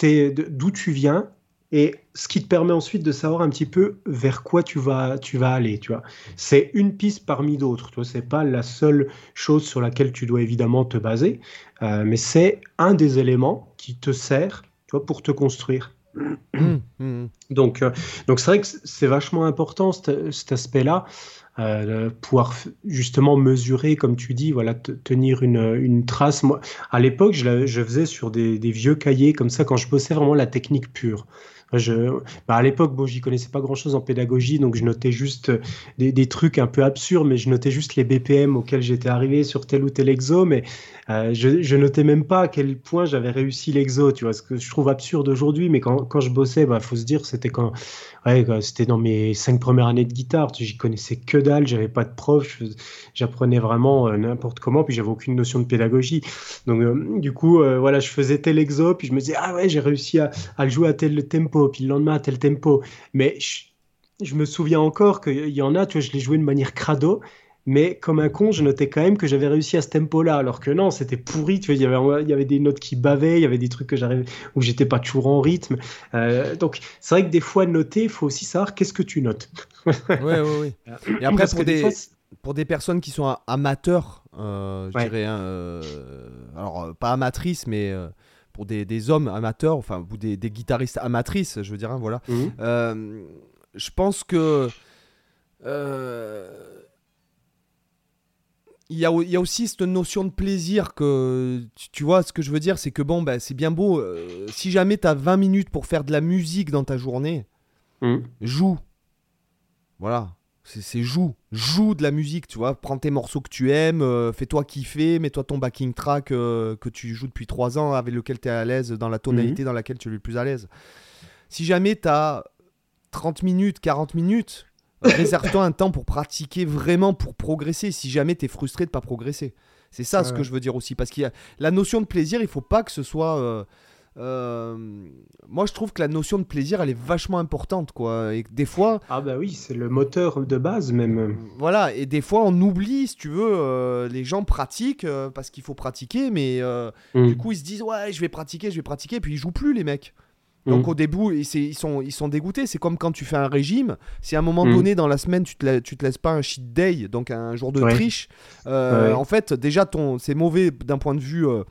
d'où tu viens et ce qui te permet ensuite de savoir un petit peu vers quoi tu vas, tu vas aller. Tu vois, c'est une piste parmi d'autres. Tu vois, c'est pas la seule chose sur laquelle tu dois évidemment te baser, euh, mais c'est un des éléments qui te sert, tu vois, pour te construire. Hum, hum. Donc, euh, donc c'est vrai que c'est vachement important cet, aspect-là, euh, pouvoir justement mesurer, comme tu dis, voilà, te- tenir une, une trace. Moi, à l'époque, je, faisais sur des, des vieux cahiers comme ça quand je bossais vraiment la technique pure. Bah, à l'époque, bon, j'y connaissais pas grand-chose en pédagogie, donc je notais juste des, des trucs un peu absurdes, mais je notais juste les BPM auxquels j'étais arrivé sur tel ou tel exo, mais euh, je, notais même pas à quel point j'avais réussi l'exo, tu vois, ce que je trouve absurde aujourd'hui, mais quand, quand je bossais, bah, faut se dire, c'était quand, ouais, c'était dans mes cinq premières années de guitare, j'y connaissais que dalle, j'avais pas de prof, j'apprenais vraiment euh, n'importe comment, puis j'avais aucune notion de pédagogie. Donc, euh, du coup, voilà, je faisais tel exo, puis je me disais, ah ouais, j'ai réussi à, le jouer à tel tempo, puis le lendemain à tel tempo. Mais je, me souviens encore qu'il y en a, tu vois, je les jouais de manière crado, mais comme un con, je notais quand même que j'avais réussi à ce tempo-là, alors que non, c'était pourri, tu vois, il y avait, il y avait des notes qui bavaient, il y avait des trucs que j'arrivais, où j'étais pas toujours en rythme. Euh, donc, c'est vrai que des fois, noter, il faut aussi savoir qu'est-ce que tu notes. Ouais, ouais, ouais. Et après, Parce pour des des, fois, c'est- pour des personnes qui sont a- amateurs, euh, je Ouais. dirais, hein, euh, alors pas amatrices, mais euh, pour des, des hommes amateurs, enfin, ou des, des guitaristes amatrices, je veux dire, hein, voilà. Euh, je pense que. euh, il y, a, il y a aussi cette notion de plaisir que tu, tu vois ce que je veux dire c'est que bon bah, c'est bien beau euh, si jamais tu as 20 minutes pour faire de la musique dans ta journée Mhm. joue. Voilà. C'est joue. Joue de la musique tu vois. Prends tes morceaux que tu aimes euh, fais-toi kiffer mets-toi ton backing track euh, que tu joues depuis 3 ans avec lequel tu es à l'aise dans la tonalité dans laquelle tu es le plus à l'aise. Si jamais tu as 30 minutes 40 minutes réserve-toi un temps pour pratiquer vraiment pour progresser si jamais tu es frustré de pas progresser c'est ça ce que je veux dire aussi parce qu'il y a la notion de plaisir il faut pas que ce soit euh, euh, moi je trouve que la notion de plaisir elle est vachement importante quoi et des fois Ah bah oui, c'est le moteur de base même. voilà, et des fois on oublie, si tu veux, euh, les gens pratiquent parce qu'il faut pratiquer, mais du coup ils se disent ouais, je vais pratiquer, je vais pratiquer, puis ils jouent plus les mecs. Donc Mhm. au début, ils, sont, ils sont dégoûtés. C'est comme quand tu fais un régime. Si à un moment Mhm. donné dans la semaine tu te, la- tu te laisses pas un cheat day, donc un jour de Ouais. triche, euh, Ouais. en fait déjà ton, c'est mauvais d'un point de vue euh,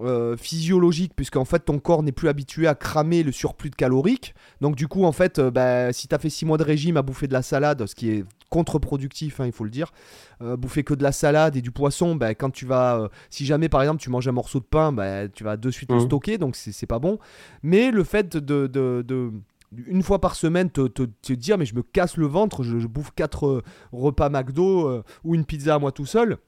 euh, physiologique puisqu'en fait ton corps n'est plus habitué à cramer le surplus de calorique. Donc du coup en fait, euh, bah, si tu as fait 6 mois de régime à bouffer de la salade, ce qui est contre-productif, hein, il faut le dire, euh, bouffer que de la salade et du poisson, bah, quand tu vas, euh, si jamais par exemple tu manges un morceau de pain, bah, tu vas de suite le Mhm. stocker, donc c'est pas bon. Mais le fait de, de- de- une fois par semaine te, te- te dire mais je me casse le ventre, je, je bouffe quatre euh, repas McDo euh, ou une pizza à moi tout seul.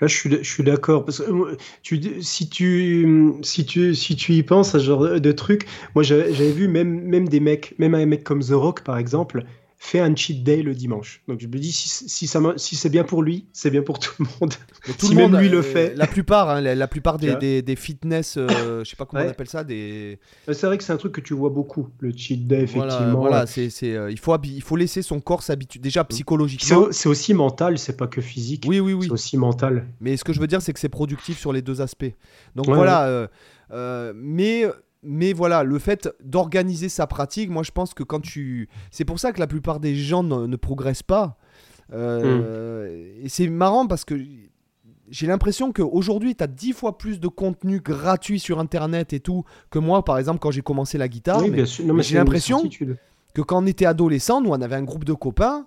Là, je suis, je suis d'accord. Parce que euh, tu, si, tu, si, tu, si tu y penses à ce genre de truc, moi j'avais j'avais vu même, même des mecs, même un mec comme The Rock par exemple, fait un cheat day le dimanche. Donc je me dis, si, si, ça m'a- si c'est bien pour lui, c'est bien pour tout le monde. Tout Si le monde même lui euh, le fait. La plupart, hein, la, la plupart des, des, des fitness, euh, je sais pas comment on appelle ça, des Mais C'est vrai que c'est un truc que tu vois beaucoup, le cheat day, voilà, effectivement. voilà, c'est c'est, euh, il faut il faut laisser son corps s'habituer déjà Puis psychologiquement. C'est aussi mental, c'est pas que physique. Oui, oui, oui. C'est aussi mental. Mais ce que je veux dire, c'est que c'est productif sur les deux aspects. Donc Ouais, voilà. euh, euh, mais, mais voilà, le fait d'organiser sa pratique, moi je pense que quand tu. C'est pour ça que la plupart des gens ne, ne progressent pas. Euh, Et c'est marrant parce que j'ai l'impression qu'aujourd'hui, tu as dix fois plus de contenu gratuit sur Internet et tout que moi, par exemple, quand j'ai commencé la guitare. oui, mais- bien sûr. Non, mais j'ai l'impression que quand on était adolescent, nous on avait un groupe de copains,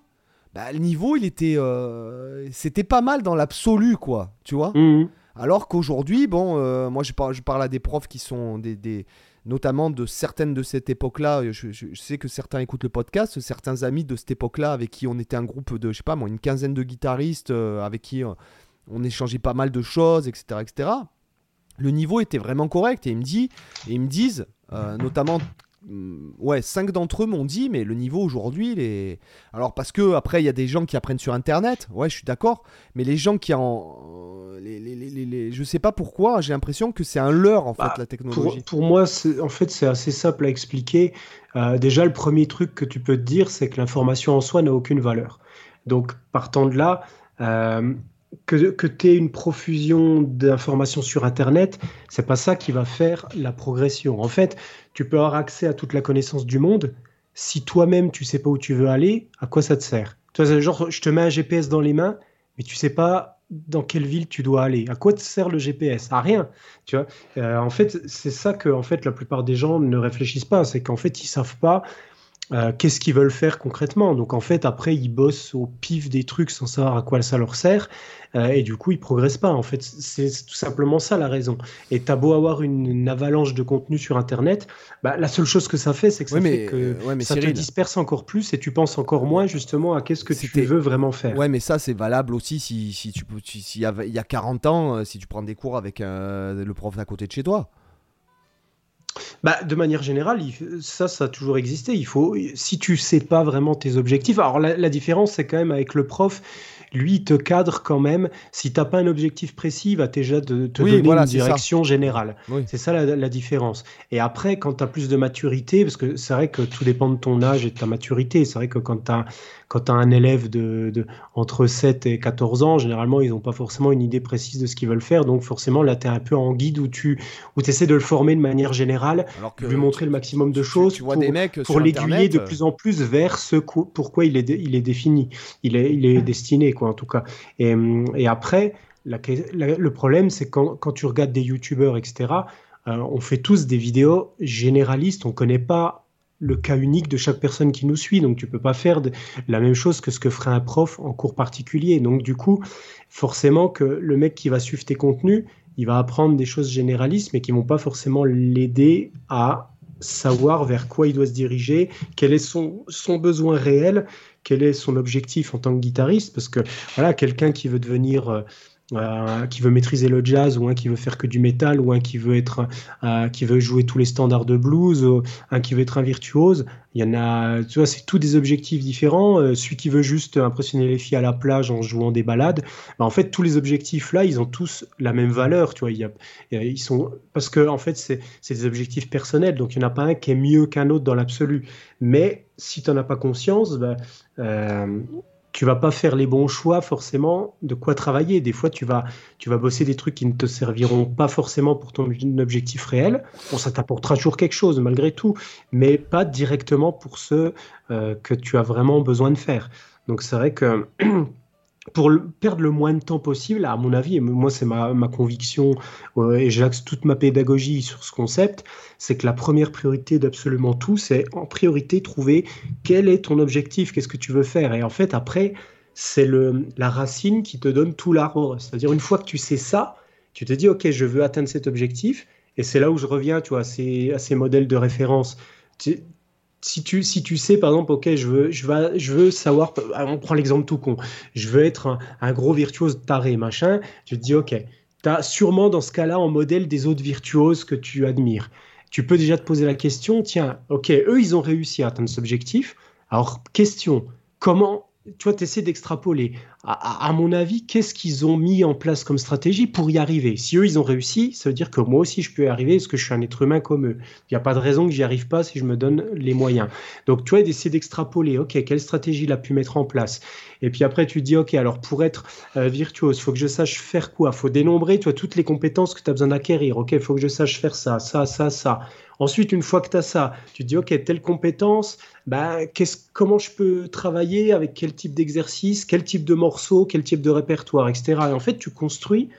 bah, le niveau il était, euh, c'était pas mal dans l'absolu quoi, tu vois. Mhm. Alors qu'aujourd'hui, bon, euh, moi je parle, je parle à des profs qui sont des, notamment de certaines de cette époque-là. Je, sais que certains écoutent le podcast, certains amis de cette époque-là avec qui on était un groupe de, je sais pas moi, une quinzaine de guitaristes euh, avec qui euh, on échangeait pas mal de choses, etc., etc. Le niveau était vraiment correct et ils me, ils me disent, notamment Mm, ouais, cinq d'entre eux m'ont dit, mais le niveau aujourd'hui, les. Alors, parce que après, il y a des gens qui apprennent sur Internet, ouais, je suis d'accord, mais les gens qui en. Les, les, les, je sais pas pourquoi, j'ai l'impression que c'est un leurre, en fait, bah, la technologie. Pour, moi, en fait, c'est assez simple à expliquer. Euh, déjà, le premier truc que tu peux te dire, c'est que l'information en soi n'a aucune valeur. Donc, partant de là, euh, que, que tu aies une profusion d'informations sur Internet, c'est pas ça qui va faire la progression. En fait, tu peux avoir accès à toute la connaissance du monde. Si toi-même tu sais pas où tu veux aller, à quoi ça te sert? Toi, genre, je te mets un GPS dans les mains, mais tu sais pas dans quelle ville tu dois aller. À quoi te sert le GPS À rien. Tu vois euh, en fait, c'est ça que en fait la plupart des gens ne réfléchissent pas. C'est qu'en fait, ils savent pas euh, qu'est-ce qu'ils veulent faire concrètement? Donc en fait, après, ils bossent au pif des trucs sans savoir à quoi ça leur sert, euh, et du coup, ils progressent pas. En fait, c'est tout simplement ça la raison. Et t'as beau avoir une, avalanche de contenu sur Internet, bah, la seule chose que ça fait, c'est que ça fait que ça te disperse encore plus et tu penses encore moins justement à qu'est-ce que tu veux vraiment faire. Ouais, mais ça, c'est valable aussi si, si tu s'il y, a, il y a 40 ans, euh, si tu prends des cours avec le prof d'à côté de chez toi. Bah, de manière générale, ça, ça a toujours existé. Il faut, si tu sais pas vraiment tes objectifs, alors la différence, c'est quand même avec le prof, lui, il te cadre quand même. Si tu n'as pas un objectif précis, il va déjà te, donner une direction générale. C'est ça la, différence. Et après, quand tu as plus de maturité, parce que c'est vrai que tout dépend de ton âge et de ta maturité, c'est vrai que quand tu as, as, un élève de, entre 7 et 14 ans, généralement, ils n'ont pas forcément une idée précise de ce qu'ils veulent faire. Donc forcément, là, tu es un peu en guide où tu où essaies de le former de manière générale, lui montrer le maximum de choses tu, vois pour, des mecs pour l'aiguiller de euh, plus en plus vers ce pourquoi il est, il est défini, il est, il est destiné en tout cas. Et, et après, le problème, c'est quand, quand tu regardes des youtubeurs, etc., euh, on fait tous des vidéos généralistes, on ne connaît pas le cas unique de chaque personne qui nous suit. Donc, tu peux pas faire la même chose que ce que ferait un prof en cours particulier. Donc, du coup, forcément que le mec qui va suivre tes contenus, il va apprendre des choses généralistes, mais qui vont pas forcément l'aider à savoir vers quoi il doit se diriger, quel est son, son besoin réel, quel est son objectif en tant que guitariste, parce que voilà, quelqu'un qui veut devenir euh, euh, qui veut maîtriser le jazz, ou un qui veut faire que du métal, ou un qui veut être, euh, qui veut jouer tous les standards de blues, ou un qui veut être un virtuose. Il y en a, tu vois, c'est tous des objectifs différents. Euh, celui qui veut juste impressionner les filles à la plage en jouant des balades, bah, en fait, tous les objectifs là, ils ont tous la même valeur, tu vois. Ils sont parce que en fait, c'est des objectifs personnels, donc il n'y en a pas un qui est mieux qu'un autre dans l'absolu. Mais si tu n'en as pas conscience, bah, tu vas pas faire les bons choix forcément de quoi travailler. Des fois, tu vas, tu vas bosser des trucs qui ne te serviront pas forcément pour ton objectif réel. Bon, ça t'apportera toujours quelque chose malgré tout, mais pas directement pour ce euh, que tu as vraiment besoin de faire. Donc c'est vrai que pour perdre le moins de temps possible, à mon avis, et moi c'est ma, conviction, euh, et j'axe toute ma pédagogie sur ce concept, c'est que la première priorité d'absolument tout, c'est en priorité trouver quel est ton objectif, qu'est-ce que tu veux faire. Et en fait, après, c'est la racine qui te donne tout l'arbre. C'est-à-dire, une fois que tu sais ça, tu te dis, OK, je veux atteindre cet objectif, et c'est là où je reviens tu vois, à, ces, à ces modèles de référence si tu, si tu sais, par exemple, ok, je veux, je veux, savoir, on prend l'exemple tout con, je veux être un, gros virtuose taré, machin, je te dis, ok, tu as sûrement dans ce cas-là en modèle des autres virtuoses que tu admires. Tu peux déjà te poser la question, tiens, ok, eux, ils ont réussi à atteindre cet objectif. Alors, question, comment tu vois, tu essaies d'extrapoler. À, mon avis, qu'est-ce qu'ils ont mis en place comme stratégie pour y arriver? Si eux, ils ont réussi, ça veut dire que moi aussi, je peux y arriver parce que je suis un être humain comme eux. Il n'y a pas de raison que j'y arrive pas si je me donne les moyens. Donc, tu vois, d'essayer d'extrapoler, OK, quelle stratégie il a pu mettre en place? Et puis après, tu dis, OK, alors pour être euh, virtuose, faut que je sache faire quoi? Faut dénombrer, tu vois, toutes les compétences que tu as besoin d'acquérir. OK, faut que je sache faire ça, ça, ça, ça. Ensuite, une fois que tu as ça, tu te dis, OK, telle compétence, bah, comment je peux travailler, avec quel type d'exercice, quel type de morceau, quel type de répertoire, etc. Et en fait, tu construis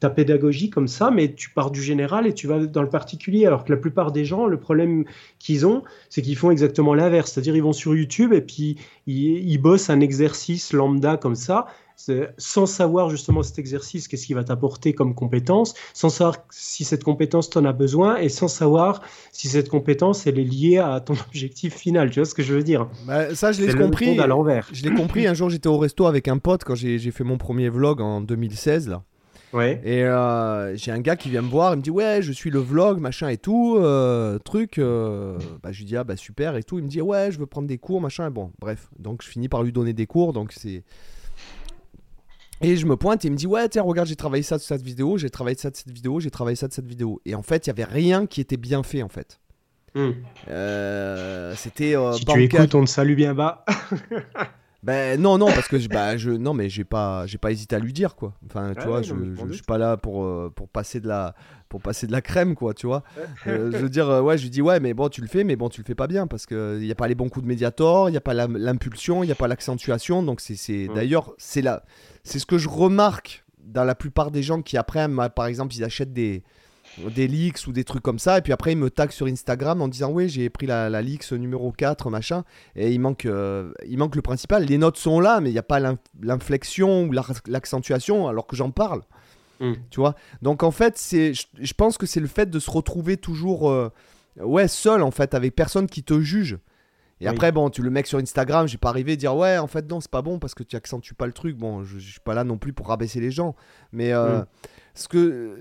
ta pédagogie comme ça, mais tu pars du général et tu vas dans le particulier. Alors que la plupart des gens, le problème qu'ils ont, c'est qu'ils font exactement l'inverse. C'est-à-dire, ils vont sur YouTube et puis ils, ils bossent un exercice lambda comme ça sans savoir justement cet exercice, qu'est-ce qu'il va t'apporter comme compétence, sans savoir si cette compétence t'en a besoin et sans savoir si cette compétence elle est liée à ton objectif final. Tu vois ce que je veux dire? Bah, Ça, je l'ai compris. à l'envers. Je l'ai compris. Un jour, j'étais au resto avec un pote quand j'ai fait mon premier vlog en 2016 là. Ouais. Et euh, j'ai un gars qui vient me voir, il me dit ouais, je suis le vlog, machin et tout, euh, truc. Euh, bah, je lui dis ah bah super et tout. Il me dit ouais, je veux prendre des cours, machin. Et bon, bref, donc je finis par lui donner des cours, donc c'est. Et je me pointe et il me dit ouais tiens regarde j'ai travaillé ça de cette vidéo, j'ai travaillé ça de cette vidéo, j'ai travaillé ça de cette vidéo. Et en fait il y avait rien qui était bien fait en fait. Hmm. C'était. si tu écoutes on te salue bien bas. Ben non, non, parce que je, bah, je, non, mais j'ai pas, j'ai pas hésité à lui dire quoi. Enfin, tu vois, je, je, suis pas là pour, euh, pour passer de la, pour passer de la crème quoi, tu vois. Euh, je veux dire, euh, ouais, je lui dis ouais, mais bon, tu le fais, mais bon, tu le fais pas bien parce que il y a pas les bons coups de médiator, il y a pas l'impulsion, il y a pas l'accentuation, donc c'est, d'ailleurs, c'est là, c'est ce que je remarque dans la plupart des gens qui après, par exemple, ils achètent des des leaks ou des trucs comme ça. Et puis après, il me tag sur Instagram en disant Oui, j'ai pris la, la leaks numéro 4, machin. Et il manque, euh, il manque le principal. Les notes sont là, mais il n'y a pas l'inflexion ou l'accentuation alors que j'en parle. Hmm. Tu vois? Donc en fait, c'est, je, pense que c'est le fait de se retrouver toujours euh, ouais, seul, en fait, avec personne qui te juge. Et après, bon, tu le mec sur Instagram, j'ai pas arrivé à dire ouais, en fait, non, c'est pas bon parce que tu accentues pas le truc. Bon, je, je suis pas là non plus pour rabaisser les gens. Mais euh, hmm. ce que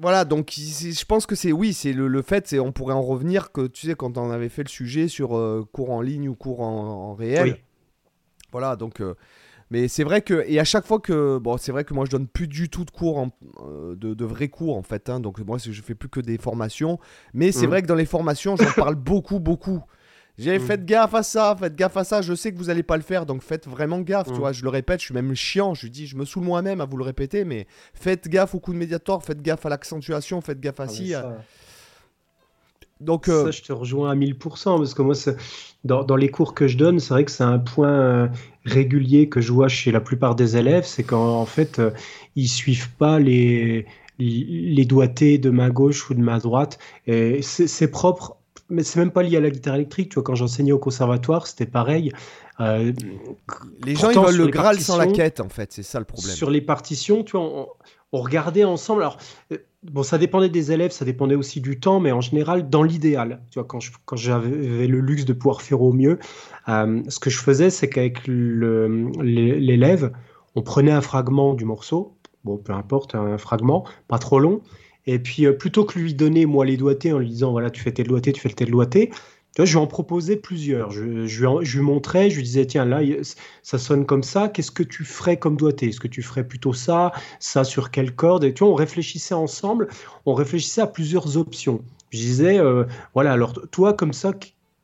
voilà, donc je pense que c'est oui, c'est le, fait, on pourrait en revenir que tu sais quand on avait fait le sujet sur euh, cours en ligne ou cours en, réel. Voilà, donc euh, mais c'est vrai que et à chaque fois que bon, c'est vrai que moi je donne plus du tout de cours euh, de, vrais cours en fait, hein, donc moi je fais plus que des formations, mais c'est mmh. vrai que dans les formations j'en parle beaucoup beaucoup. J'ai mm. fait gaffe à ça, faites gaffe à ça. Je sais que vous allez pas le faire, donc faites vraiment gaffe. Tu mm. vois, je le répète, je suis même chiant. Je dis, je me saoule moi-même à vous le répéter, mais faites gaffe au coup de médiator, faites gaffe à l'accentuation, faites gaffe à ah, Donc, euh, ça, je te rejoins à 1000% parce que moi, dans, dans, les cours que je donne, c'est vrai que c'est un point euh, régulier que je vois chez la plupart des élèves, c'est qu'en fait, euh, ils suivent pas les, les doigtés de ma gauche ou de ma droite. C'est propre mais c'est même pas lié à la guitare électrique. Tu vois, quand j'enseignais au conservatoire, c'était pareil. Euh, les gens, ils veulent le Graal sans la quête, en fait. C'est ça le problème. Sur les partitions, tu vois, on, regardait ensemble. Alors, euh, bon, ça dépendait des élèves, ça dépendait aussi du temps, mais en général, dans l'idéal, tu vois, quand, quand j'avais le luxe de pouvoir faire au mieux, euh, ce que je faisais, c'est qu'avec l'élève, on prenait un fragment du morceau, bon, peu importe, un fragment, pas trop long, et puis, euh, plutôt que lui donner, moi, les doigtés en lui disant, voilà, tu fais tes doigtés, tu fais tu vois, je lui en proposais plusieurs. Je, je, lui montrais, je lui disais, tiens, là, ça sonne comme ça, qu'est-ce que tu ferais comme doigté? Est-ce que tu ferais plutôt ça Ça sur quelle corde? Et tu vois, on réfléchissait ensemble, on réfléchissait à plusieurs options. Je disais, euh, voilà, alors toi, comme ça,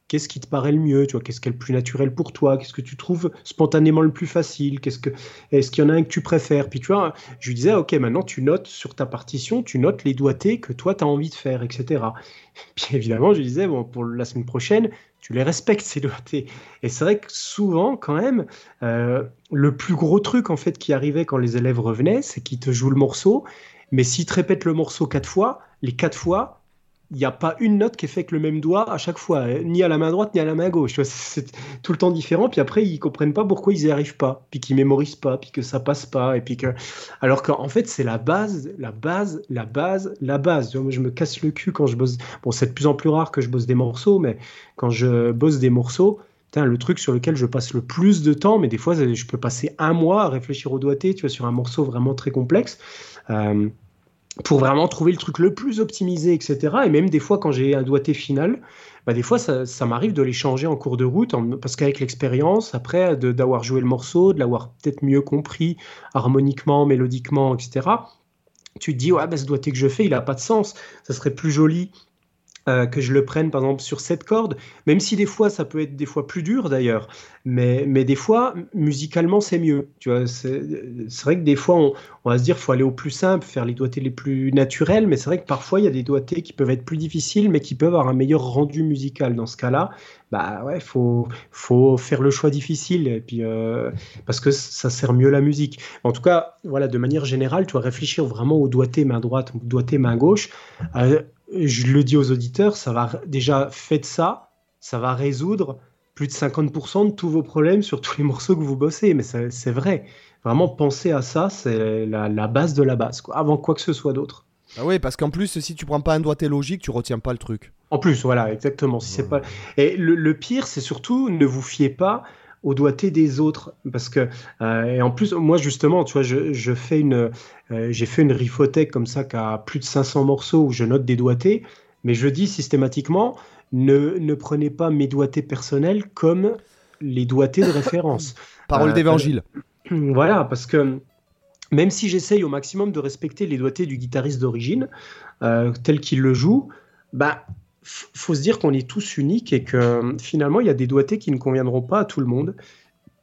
qu'est-ce qui te paraît le mieux, tu vois, qu'est-ce qui est le plus naturel pour toi, qu'est-ce que tu trouves spontanément le plus facile, qu'est-ce que, est-ce qu'il y en a un que tu préfères, puis tu vois, je lui disais, ok, maintenant tu notes sur ta partition, tu notes les doigtés que toi tu as envie de faire, etc. Puis évidemment, je lui disais, bon, pour la semaine prochaine, tu les respectes ces doigtés. Et c'est vrai que souvent, quand même, euh, le plus gros truc en fait qui arrivait quand les élèves revenaient, c'est qu'ils te jouent le morceau, mais s'ils te répètent le morceau quatre fois, les quatre fois, il n'y a pas une note qui est faite avec le même doigt à chaque fois, hein. ni à la main droite ni à la main gauche. C'est tout le temps différent. Puis après, ils comprennent pas pourquoi ils n'y arrivent pas, puis qu'ils mémorisent pas, puis que ça passe pas, et puis que. Alors qu'en fait, c'est la base, la base, la base, la base. Je me casse le cul quand je bosse. Bon, c'est de plus en plus rare que je bosse des morceaux, mais quand je bosse des morceaux, le truc sur lequel je passe le plus de temps, mais des fois, je peux passer un mois à réfléchir au doigté, tu vois, sur un morceau vraiment très complexe. Euh, pour vraiment trouver le truc le plus optimisé, etc. Et même des fois, quand j'ai un doigté final, bah des fois, ça, m'arrive de les changer en cours de route, parce qu'avec l'expérience, après, d'avoir joué le morceau, de l'avoir peut-être mieux compris harmoniquement, mélodiquement, etc., tu te dis, ouais, bah, ce doigté que je fais, il n'a pas de sens. Ça serait plus joli euh, que je le prenne par exemple sur cette corde, même si des fois ça peut être des fois plus dur d'ailleurs, mais, mais des fois musicalement c'est mieux. Tu vois, c'est vrai que des fois on, va se dire faut aller au plus simple, faire les doigtés les plus naturels, mais c'est vrai que parfois il y a des doigtés qui peuvent être plus difficiles, mais qui peuvent avoir un meilleur rendu musical. Dans ce cas-là, bah ouais, faut faut faire le choix difficile et puis euh, parce que ça sert mieux la musique. En tout cas, voilà, de manière générale, tu vas réfléchir vraiment au doigté main droite, doigté main gauche. Euh, je le dis aux auditeurs, ça va déjà faites ça, ça va résoudre plus de 50% de tous vos problèmes sur tous les morceaux que vous bossez. Mais c'est vrai. Vraiment, penser à ça, c'est la, base de la base, quoi, avant quoi que ce soit d'autre. Ah oui, parce qu'en plus, si tu prends pas un doigté logique, tu retiens pas le truc. En plus, voilà, exactement. Si c'est pas... Et le, pire, c'est surtout ne vous fiez pas au doigté des autres parce que euh, et en plus moi justement tu vois je, fais une euh, j'ai fait une rifothèque comme ça qui a plus de 500 morceaux où je note des doigtés. Mais je dis systématiquement ne, ne prenez pas mes doigtés personnels comme les doigtés de référence. Parole euh, d'évangile. Voilà parce que même si j'essaye au maximum de respecter les doigtés du guitariste d'origine, euh, tel qu'il le joue, bah, faut se dire qu'on est tous uniques et que finalement, il y a des doigtés qui ne conviendront pas à tout le monde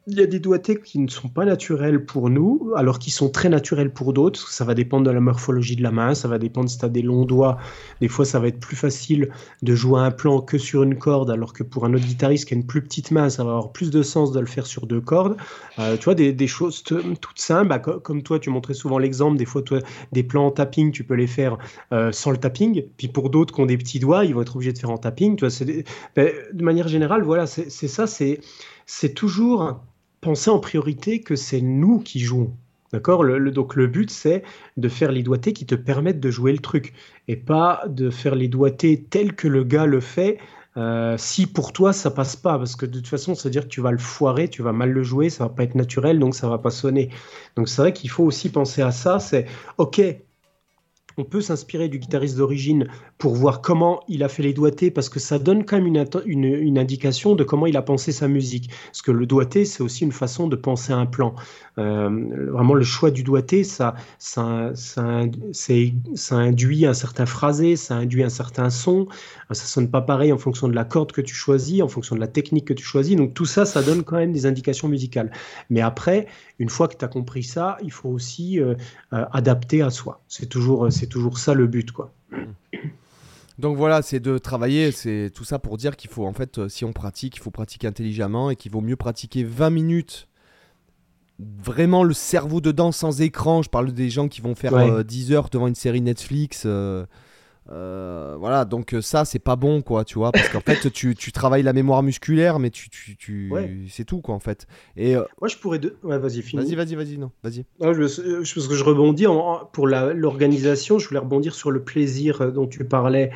il y a des doigtés qui ne sont pas naturels pour nous, alors qu'ils sont très naturels pour d'autres. Ça va dépendre de la morphologie de la main, ça va dépendre si tu as des longs doigts. Des fois, ça va être plus facile de jouer un plan que sur une corde, alors que pour un autre guitariste qui a une plus petite main, ça va avoir plus de sens de le faire sur deux cordes. Euh, tu vois, des, choses toutes simples, bah, comme toi, tu montrais souvent l'exemple, des fois, des plans en tapping, tu peux les faire euh, sans le tapping. Puis pour d'autres qui ont des petits doigts, ils vont être obligés de faire en tapping. Tu vois, ben, de manière générale, voilà, c'est ça, c'est toujours penser en priorité que c'est nous qui jouons. D'accord? Donc le but, c'est de faire les doigtés qui te permettent de jouer le truc et pas de faire les doigtés tels que le gars le fait. Euh, si pour toi ça passe pas, parce que de toute façon, ça veut dire que tu vas le foirer, tu vas mal le jouer, ça va pas être naturel, donc ça va pas sonner. Donc c'est vrai qu'il faut aussi penser à ça. C'est ok, on peut s'inspirer du guitariste d'origine pour voir comment il a fait les doigtés, parce que ça donne quand même une, indication de comment il a pensé sa musique. Parce que le doigté, c'est aussi une façon de penser un plan. Euh, vraiment, le choix du doigté, ça, ça, ça, ça, induit un certain phrasé, ça induit un certain son. Ça sonne pas pareil en fonction de la corde que tu choisis, en fonction de la technique que tu choisis. Donc tout ça, ça donne quand même des indications musicales. Mais après, une fois que tu as compris ça, il faut aussi euh, euh, adapter à soi. C'est toujours, c'est toujours ça le but, quoi. Donc voilà, c'est de travailler, c'est tout ça pour dire qu'il faut en fait, si on pratique, il faut pratiquer intelligemment et qu'il vaut mieux pratiquer 20 minutes vraiment le cerveau dedans sans écran. Je parle des gens qui vont faire 10 euh, heures devant une série Netflix. Euh, euh, voilà, donc ça, c'est pas bon, quoi, tu vois, parce qu'en fait, tu, tu, travailles la mémoire musculaire, mais tu, tu, tu... c'est tout, quoi, en fait. Et moi, je pourrais, de... ouais, vas-y, Vas-y, vas-y, vas-y, non, vas-y. Ah, je, parce que je rebondis pour l'organisation, je voulais rebondir sur le plaisir dont tu parlais.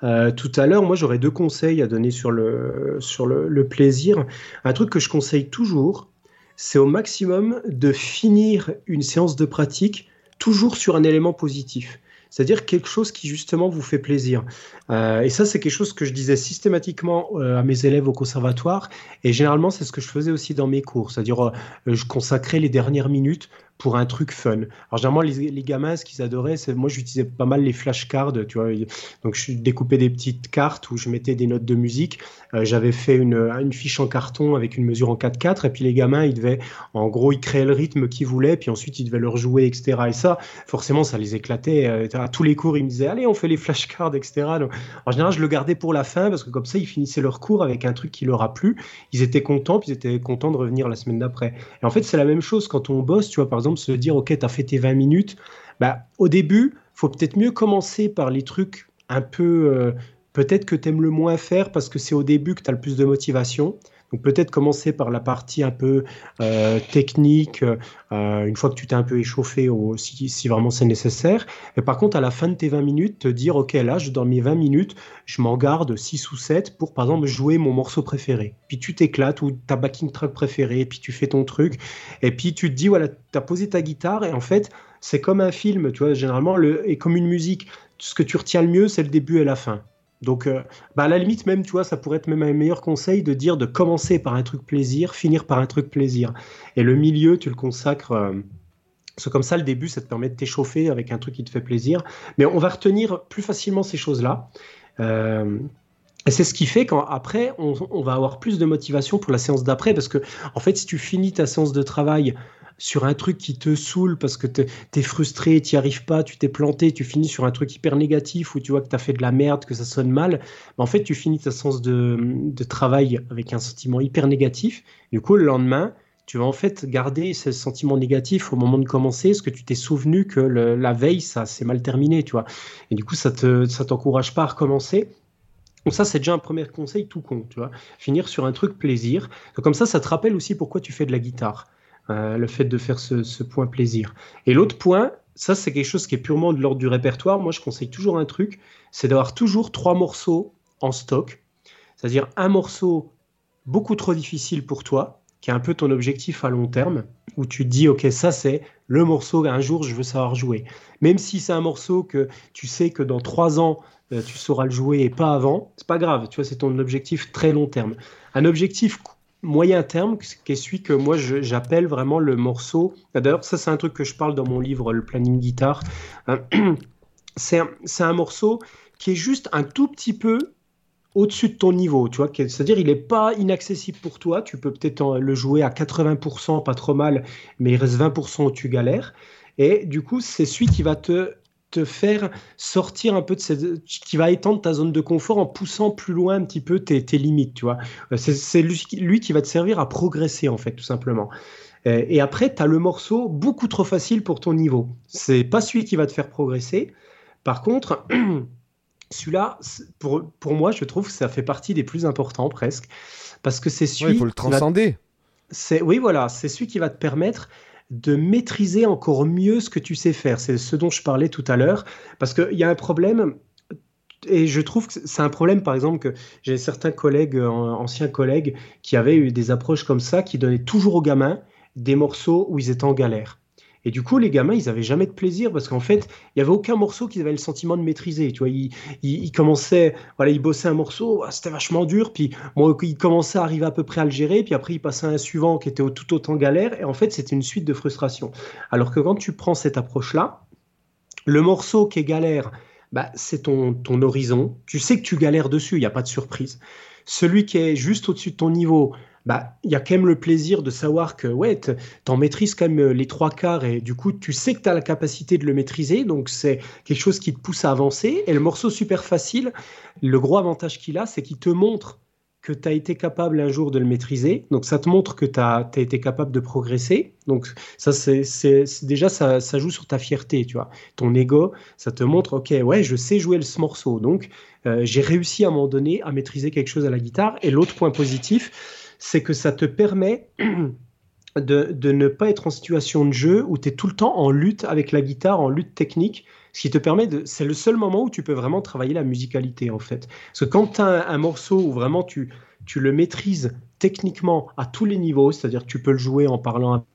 tout à l'heure, moi j'aurais deux conseils à donner sur le, sur le, le plaisir. Un truc que je conseille toujours, c'est au maximum de finir une séance de pratique toujours sur un élément positif. C'est-à-dire quelque chose qui justement vous fait plaisir. Euh, et ça, c'est quelque chose que je disais systématiquement euh, à mes élèves au conservatoire. Et généralement, c'est ce que je faisais aussi dans mes cours. C'est-à-dire, euh, je consacrais les dernières minutes pour un truc fun. Alors généralement les, les gamins ce qu'ils adoraient c'est moi j'utilisais pas mal les flashcards tu vois. Donc je découpais des petites cartes où je mettais des notes de musique. Euh, j'avais fait une, une fiche en carton avec une mesure en 4-4 et puis les gamins ils devaient en gros ils créaient le rythme qu'ils voulaient puis ensuite ils devaient le rejouer etc et ça forcément ça les éclatait euh, à tous les cours ils me disaient allez on fait les flashcards etc donc, en général je le gardais pour la fin parce que comme ça ils finissaient leur cours avec un truc qui leur a plu. Ils étaient contents puis ils étaient contents de revenir la semaine d'après. Et en fait c'est la même chose quand on bosse tu vois par exemple, se dire, OK, tu as fait tes 20 minutes, bah, au début, faut peut-être mieux commencer par les trucs un peu, euh, peut-être que tu aimes le moins faire parce que c'est au début que tu as le plus de motivation. Donc peut-être commencer par la partie un peu euh, technique, euh, une fois que tu t'es un peu échauffé, si, vraiment c'est nécessaire. Et par contre, à la fin de tes 20 minutes, te dire, OK, là, dans mes 20 minutes, je m'en garde 6 ou 7 pour, par exemple, jouer mon morceau préféré. Puis tu t'éclates ou ta backing track préférée, puis tu fais ton truc. Et puis tu te dis, voilà, tu as posé ta guitare et en fait, c'est comme un film, tu vois, généralement, le, et comme une musique. Ce que tu retiens le mieux, c'est le début et la fin. Donc, euh, bah à la limite, même, tu vois, ça pourrait être même un meilleur conseil de dire de commencer par un truc plaisir, finir par un truc plaisir. Et le milieu, tu le consacres. Euh, c'est comme ça, le début, ça te permet de t'échauffer avec un truc qui te fait plaisir. Mais on va retenir plus facilement ces choses-là. Euh, et c'est ce qui fait qu'après, on, on, va avoir plus de motivation pour la séance d'après. Parce que, en fait, si tu finis ta séance de travail sur un truc qui te saoule parce que tu es frustré, tu n'y arrives pas, tu t'es planté, tu finis sur un truc hyper négatif où tu vois que tu as fait de la merde, que ça sonne mal, en fait, tu finis ta séance de, travail avec un sentiment hyper négatif. Du coup, le lendemain, tu vas en fait garder ce sentiment négatif au moment de commencer, parce que tu t'es souvenu que la veille, ça s'est mal terminé, tu vois. Et du coup, ça ça t'encourage pas à recommencer. Donc ça, c'est déjà un premier conseil tout con, tu vois. Finir sur un truc plaisir. comme ça, ça te rappelle aussi pourquoi tu fais de la guitare. Euh, le fait de faire ce, point plaisir. Et l'autre point, ça c'est quelque chose qui est purement de l'ordre du répertoire. Moi, je conseille toujours un truc, c'est d'avoir toujours trois morceaux en stock. C'est-à-dire un morceau beaucoup trop difficile pour toi, qui est un peu ton objectif à long terme, où tu te dis, ok, ça c'est le morceau un jour je veux savoir jouer. Même si c'est un morceau que tu sais que dans trois ans euh, tu sauras le jouer et pas avant, c'est pas grave, tu vois, c'est ton objectif très long terme. Un objectif moyen terme, qui est celui que moi j'appelle vraiment le morceau. D'ailleurs, ça c'est un truc que je parle dans mon livre, le planning guitare. Euh, c'est un, morceau qui est juste un tout petit peu au-dessus de ton niveau, tu vois, c'est-à-dire il n'est pas inaccessible pour toi, tu peux peut-être le jouer à 80%, pas trop mal, mais il reste 20% où tu galères. Et du coup, c'est celui qui va te te faire sortir un peu de cette, qui va étendre ta zone de confort en poussant plus loin un petit peu tes, limites, tu vois. Euh, c'est lui, qui va te servir à progresser, en fait, tout simplement. Euh, et après, tu as le morceau beaucoup trop facile pour ton niveau. C'est pas celui qui va te faire progresser. Par contre, celui-là, pour, pour moi, je trouve que ça fait partie des plus importants presque. Parce que c'est celui. il faut le transcender. C'est oui, voilà, c'est celui qui va te permettre de maîtriser encore mieux ce que tu sais faire. C'est ce dont je parlais tout à l'heure. Parce qu'il y a un problème, et je trouve que c'est un problème, par exemple, que j'ai certains collègues, anciens collègues, qui avaient eu des approches comme ça, qui donnaient toujours aux gamins des morceaux où ils étaient en galère. Et du coup, les gamins, ils avaient jamais de plaisir parce qu'en fait, il y avait aucun morceau qu'ils avaient le sentiment de maîtriser. Tu vois, ils, commençaient, voilà, ils bossaient un morceau, ah, c'était vachement dur, puis bon, ils commençaient à arriver à peu près à le gérer, puis après ils passaient à un suivant qui était tout autant galère, et en fait, c'était une suite de frustration. Alors que quand tu prends cette approche-là, le morceau qui est galère, bah, c'est ton, ton horizon. Tu sais que tu galères dessus, il n'y a pas de surprise. Celui qui est juste au-dessus de ton niveau, bah, il y a quand même le plaisir de savoir que ouais, en maîtrises quand même euh, les trois quarts et du coup, tu sais que tu as la capacité de le maîtriser. Donc, c'est quelque chose qui te pousse à avancer. Et le morceau super facile, le gros avantage qu'il a, c'est qu'il te montre que tu as été capable un jour de le maîtriser. Donc, ça te montre que tu as, été capable de progresser. Donc, ça, c'est déjà, ça, ça, joue sur ta fierté, tu vois. Ton ego, ça te montre, OK, ouais, je sais jouer ce morceau. Donc, euh, j'ai réussi à un moment donné à maîtriser quelque chose à la guitare. Et l'autre point positif, c'est que ça te permet de, ne pas être en situation de jeu où tu es tout le temps en lutte avec la guitare, en lutte technique. Ce qui te permet de. C'est le seul moment où tu peux vraiment travailler la musicalité, en fait. Parce que quand tu as un, morceau où vraiment tu, tu le maîtrises techniquement à tous les niveaux, c'est-à-dire que tu peux le jouer en parlant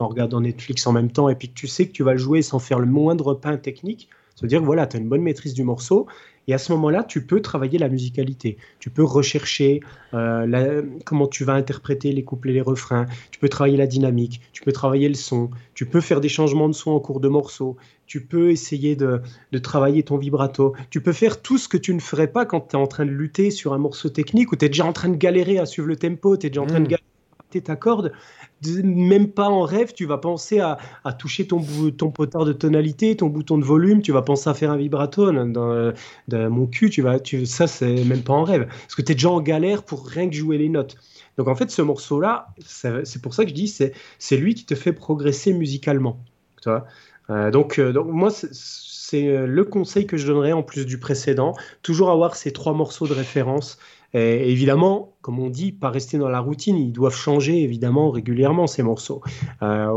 en regardant Netflix en même temps, et puis tu sais que tu vas le jouer sans faire le moindre pain technique, cest à dire voilà, tu as une bonne maîtrise du morceau, et à ce moment-là, tu peux travailler la musicalité. Tu peux rechercher euh, comment tu vas interpréter les couplets, les refrains. Tu peux travailler la dynamique. Tu peux travailler le son. Tu peux faire des changements de son en cours de morceau. Tu peux essayer de, travailler ton vibrato. Tu peux faire tout ce que tu ne ferais pas quand tu es en train de lutter sur un morceau technique ou tu es déjà en train de galérer à suivre le tempo, tu es déjà en train de mmh. galérer ta corde, même pas en rêve, tu vas penser à, toucher ton, potard de tonalité, ton bouton de volume, tu vas penser à faire un vibrato dans, mon cul, tu vas, ça c'est même pas en rêve. Parce que tu es déjà en galère pour rien que jouer les notes. Donc en fait, ce morceau-là, c'est pour ça que je dis, c'est lui qui te fait progresser musicalement. Euh, donc, euh, donc moi, c'est euh, le conseil que je donnerais en plus du précédent, toujours avoir ces trois morceaux de référence. Et évidemment, comme on dit, pas rester dans la routine. Ils doivent changer évidemment régulièrement ces morceaux. Euh,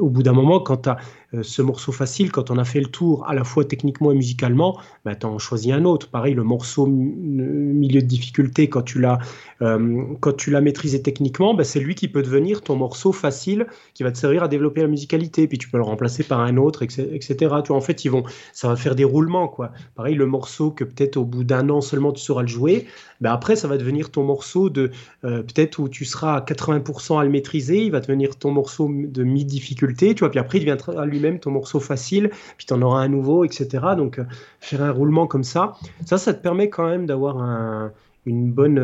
au, bout d'un moment, quand tu as euh, ce morceau facile, quand on a fait le tour à la fois techniquement et musicalement, bah, tu en choisis un autre. Pareil, le morceau milieu de difficulté, quand tu l'as euh, quand tu l'as maîtrisé techniquement, bah, c'est lui qui peut devenir ton morceau facile qui va te servir à développer la musicalité. Puis tu peux le remplacer par un autre, etc. Tu en fait, ils vont, ça va faire des roulements. Quoi. Pareil, le morceau que peut-être au bout d'un an seulement tu sauras le jouer, bah, après, ça va devenir ton morceau de euh, peut-être où tu seras à 80% à le maîtriser, il va devenir ton morceau de mi-difficulté, tu vois, puis après il deviendra lui-même ton morceau facile, puis tu en auras un nouveau, etc. Donc euh, faire un roulement comme ça, ça, ça te permet quand même d'avoir une bonne...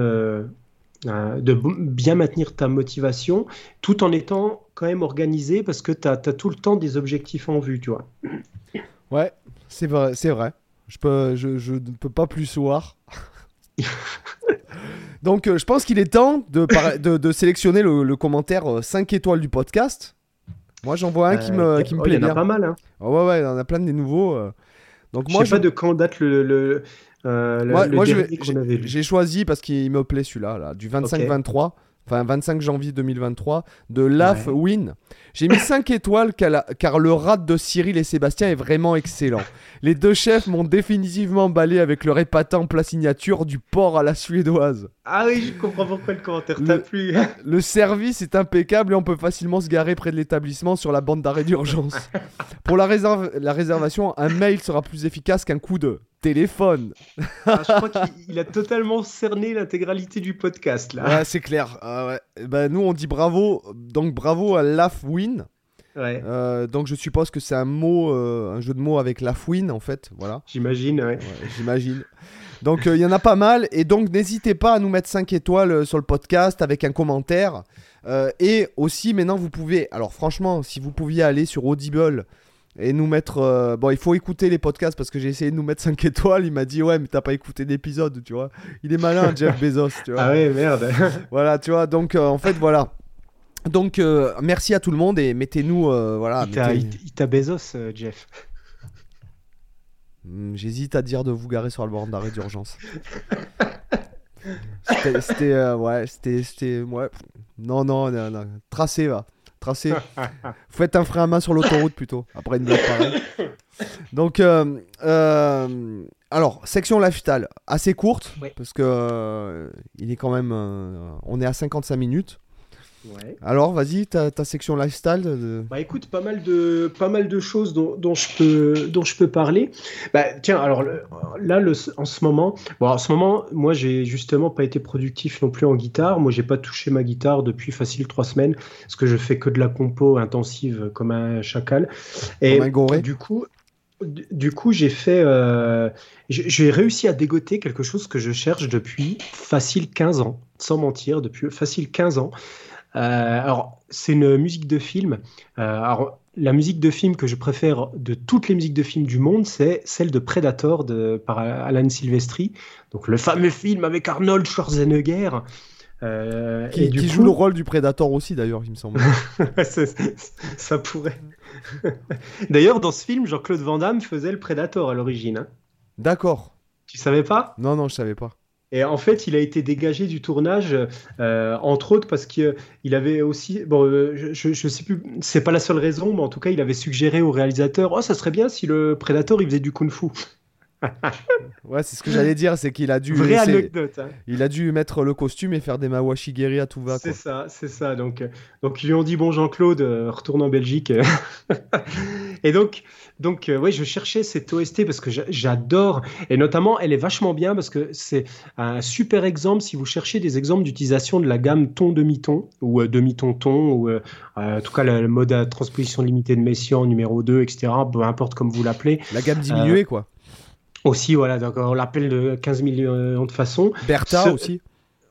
Euh, de bien maintenir ta motivation tout en étant quand même organisé parce que tu as, tout le temps des objectifs en vue, tu vois. Ouais, c'est vrai, c'est vrai. Je peux, je, je ne peux pas plus voir. Donc, euh, je pense qu'il est temps de, de, sélectionner le, commentaire 5 euh, étoiles du podcast. Moi, j'en vois un qui me, euh, qui me plaît bien. Il y en a pas mal. Hein. Oh, ouais, ouais, il y en a plein de nouveaux. Donc, moi, je sais pas de quand date le, moi, j'ai choisi parce qu'il me plaît celui-là, là, du 25-23 enfin 25 janvier 2023, de Laf Win. J'ai mis 5 étoiles car le rat de Cyril et Sébastien est vraiment excellent. Les deux chefs m'ont définitivement emballé avec leur épatant plat signature du porc à la suédoise. Ah oui, je comprends pourquoi le commentaire t'a plu. le service est impeccable et on peut facilement se garer près de l'établissement sur la bande d'arrêt d'urgence. Pour la, la réservation, un mail sera plus efficace qu'un coup de téléphone. Ah, je crois qu'il a totalement cerné l'intégralité du podcast là. Ouais, c'est clair. Ah bah, nous on dit bravo, donc bravo à Lafwin. Ouais. Euh, donc je suppose que c'est un mot, euh, un jeu de mots avec Lafwin en fait, voilà. J'imagine, ouais. J'imagine. Donc euh, il y en a pas mal et donc n'hésitez pas à nous mettre 5 étoiles sur le podcast avec un commentaire. et aussi maintenant vous pouvez, alors franchement si vous pouviez aller sur Audible et nous mettre. Euh, bon, il faut écouter les podcasts parce que j'ai essayé de nous mettre 5 étoiles. Il m'a dit, ouais, mais t'as pas écouté d'épisode, tu vois. Il est malin, Jeff Bezos, tu vois. Ah ouais, merde. voilà, tu vois. Donc, euh, en fait, voilà. Donc, euh, merci à tout le monde et mettez-nous. voilà, il t'a Bezos, Jeff. Hmm, j'hésite à dire de vous garer sur le bord d'arrêt d'urgence. c'était. ouais, c'était. Ouais. Non, non, non, non. Tracé, va. Tracé. Faites un frein à main sur l'autoroute plutôt, après une blague pareille. Donc, euh, euh, alors, section lifestyle, assez courte, parce que euh, il est quand même. on est à 55 minutes. Alors, vas-y, ta, ta, section lifestyle. Bah écoute, pas mal de, pas mal de choses dont, dont je, peux, dont je peux parler. Bah tiens, alors là, le, en ce moment, bon, en ce moment, moi, j'ai justement pas été productif non plus en guitare. Moi, j'ai pas touché ma guitare depuis facile trois semaines, parce que je fais que de la compo intensive comme un chacal. Et du coup, du coup, j'ai fait, euh, j'ai réussi à dégoter quelque chose que je cherche depuis facile 15 ans, sans mentir, depuis facile 15 ans. Euh, alors, c'est une musique de film. Euh, alors, la musique de film que je préfère de toutes les musiques de film du monde, c'est celle de Predator de, par Alan Silvestri. Donc, le fameux film avec Arnold Schwarzenegger. Euh, qui, et qui joue le rôle du Predator aussi, d'ailleurs, il me semble. ça pourrait. d'ailleurs, dans ce film, Jean-Claude Van Damme faisait le Predator à l'origine. Hein. D'accord. Tu savais pas? Non, non, je savais pas. Et en fait, il a été dégagé du tournage, euh, entre autres parce qu'il avait aussi, bon, euh, je, je sais plus, c'est pas la seule raison, mais en tout cas, il avait suggéré au réalisateur, oh, ça serait bien si le Predator il faisait du kung-fu. Ouais, c'est ce que j'allais dire, c'est qu'il a dû. Vraie anecdote. Hein. Il a dû mettre le costume et faire des mawashigiri à tout va. C'est ça, c'est ça. Donc, euh, donc ils lui ont dit bon Jean-Claude, retourne en Belgique. et donc, donc, euh, oui, je cherchais cette OST parce que j'adore. Et notamment, elle est vachement bien parce que c'est un super exemple si vous cherchez des exemples d'utilisation de la gamme ton-demi-ton ou euh, demi-ton-ton ou euh, en tout cas le, mode à transposition limitée de Messiaen numéro 2, etc. Peu importe comme vous l'appelez. La gamme diminuée, quoi. Aussi, voilà. Donc, on l'appelle de 15 millions de façons. Bertha aussi.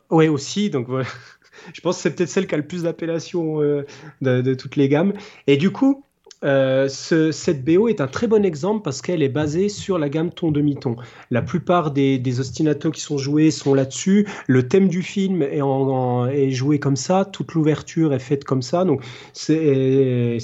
Oui, aussi. Donc, voilà. Je pense que c'est peut-être celle qui a le plus d'appellations de, de, toutes les gammes. Et du coup, euh, ce, cette BO est un très bon exemple parce qu'elle est basée sur la gamme ton demi-ton. La plupart des, des ostinatos qui sont joués sont là-dessus. Le thème du film est, en, est joué comme ça. Toute l'ouverture est faite comme ça. Donc c'est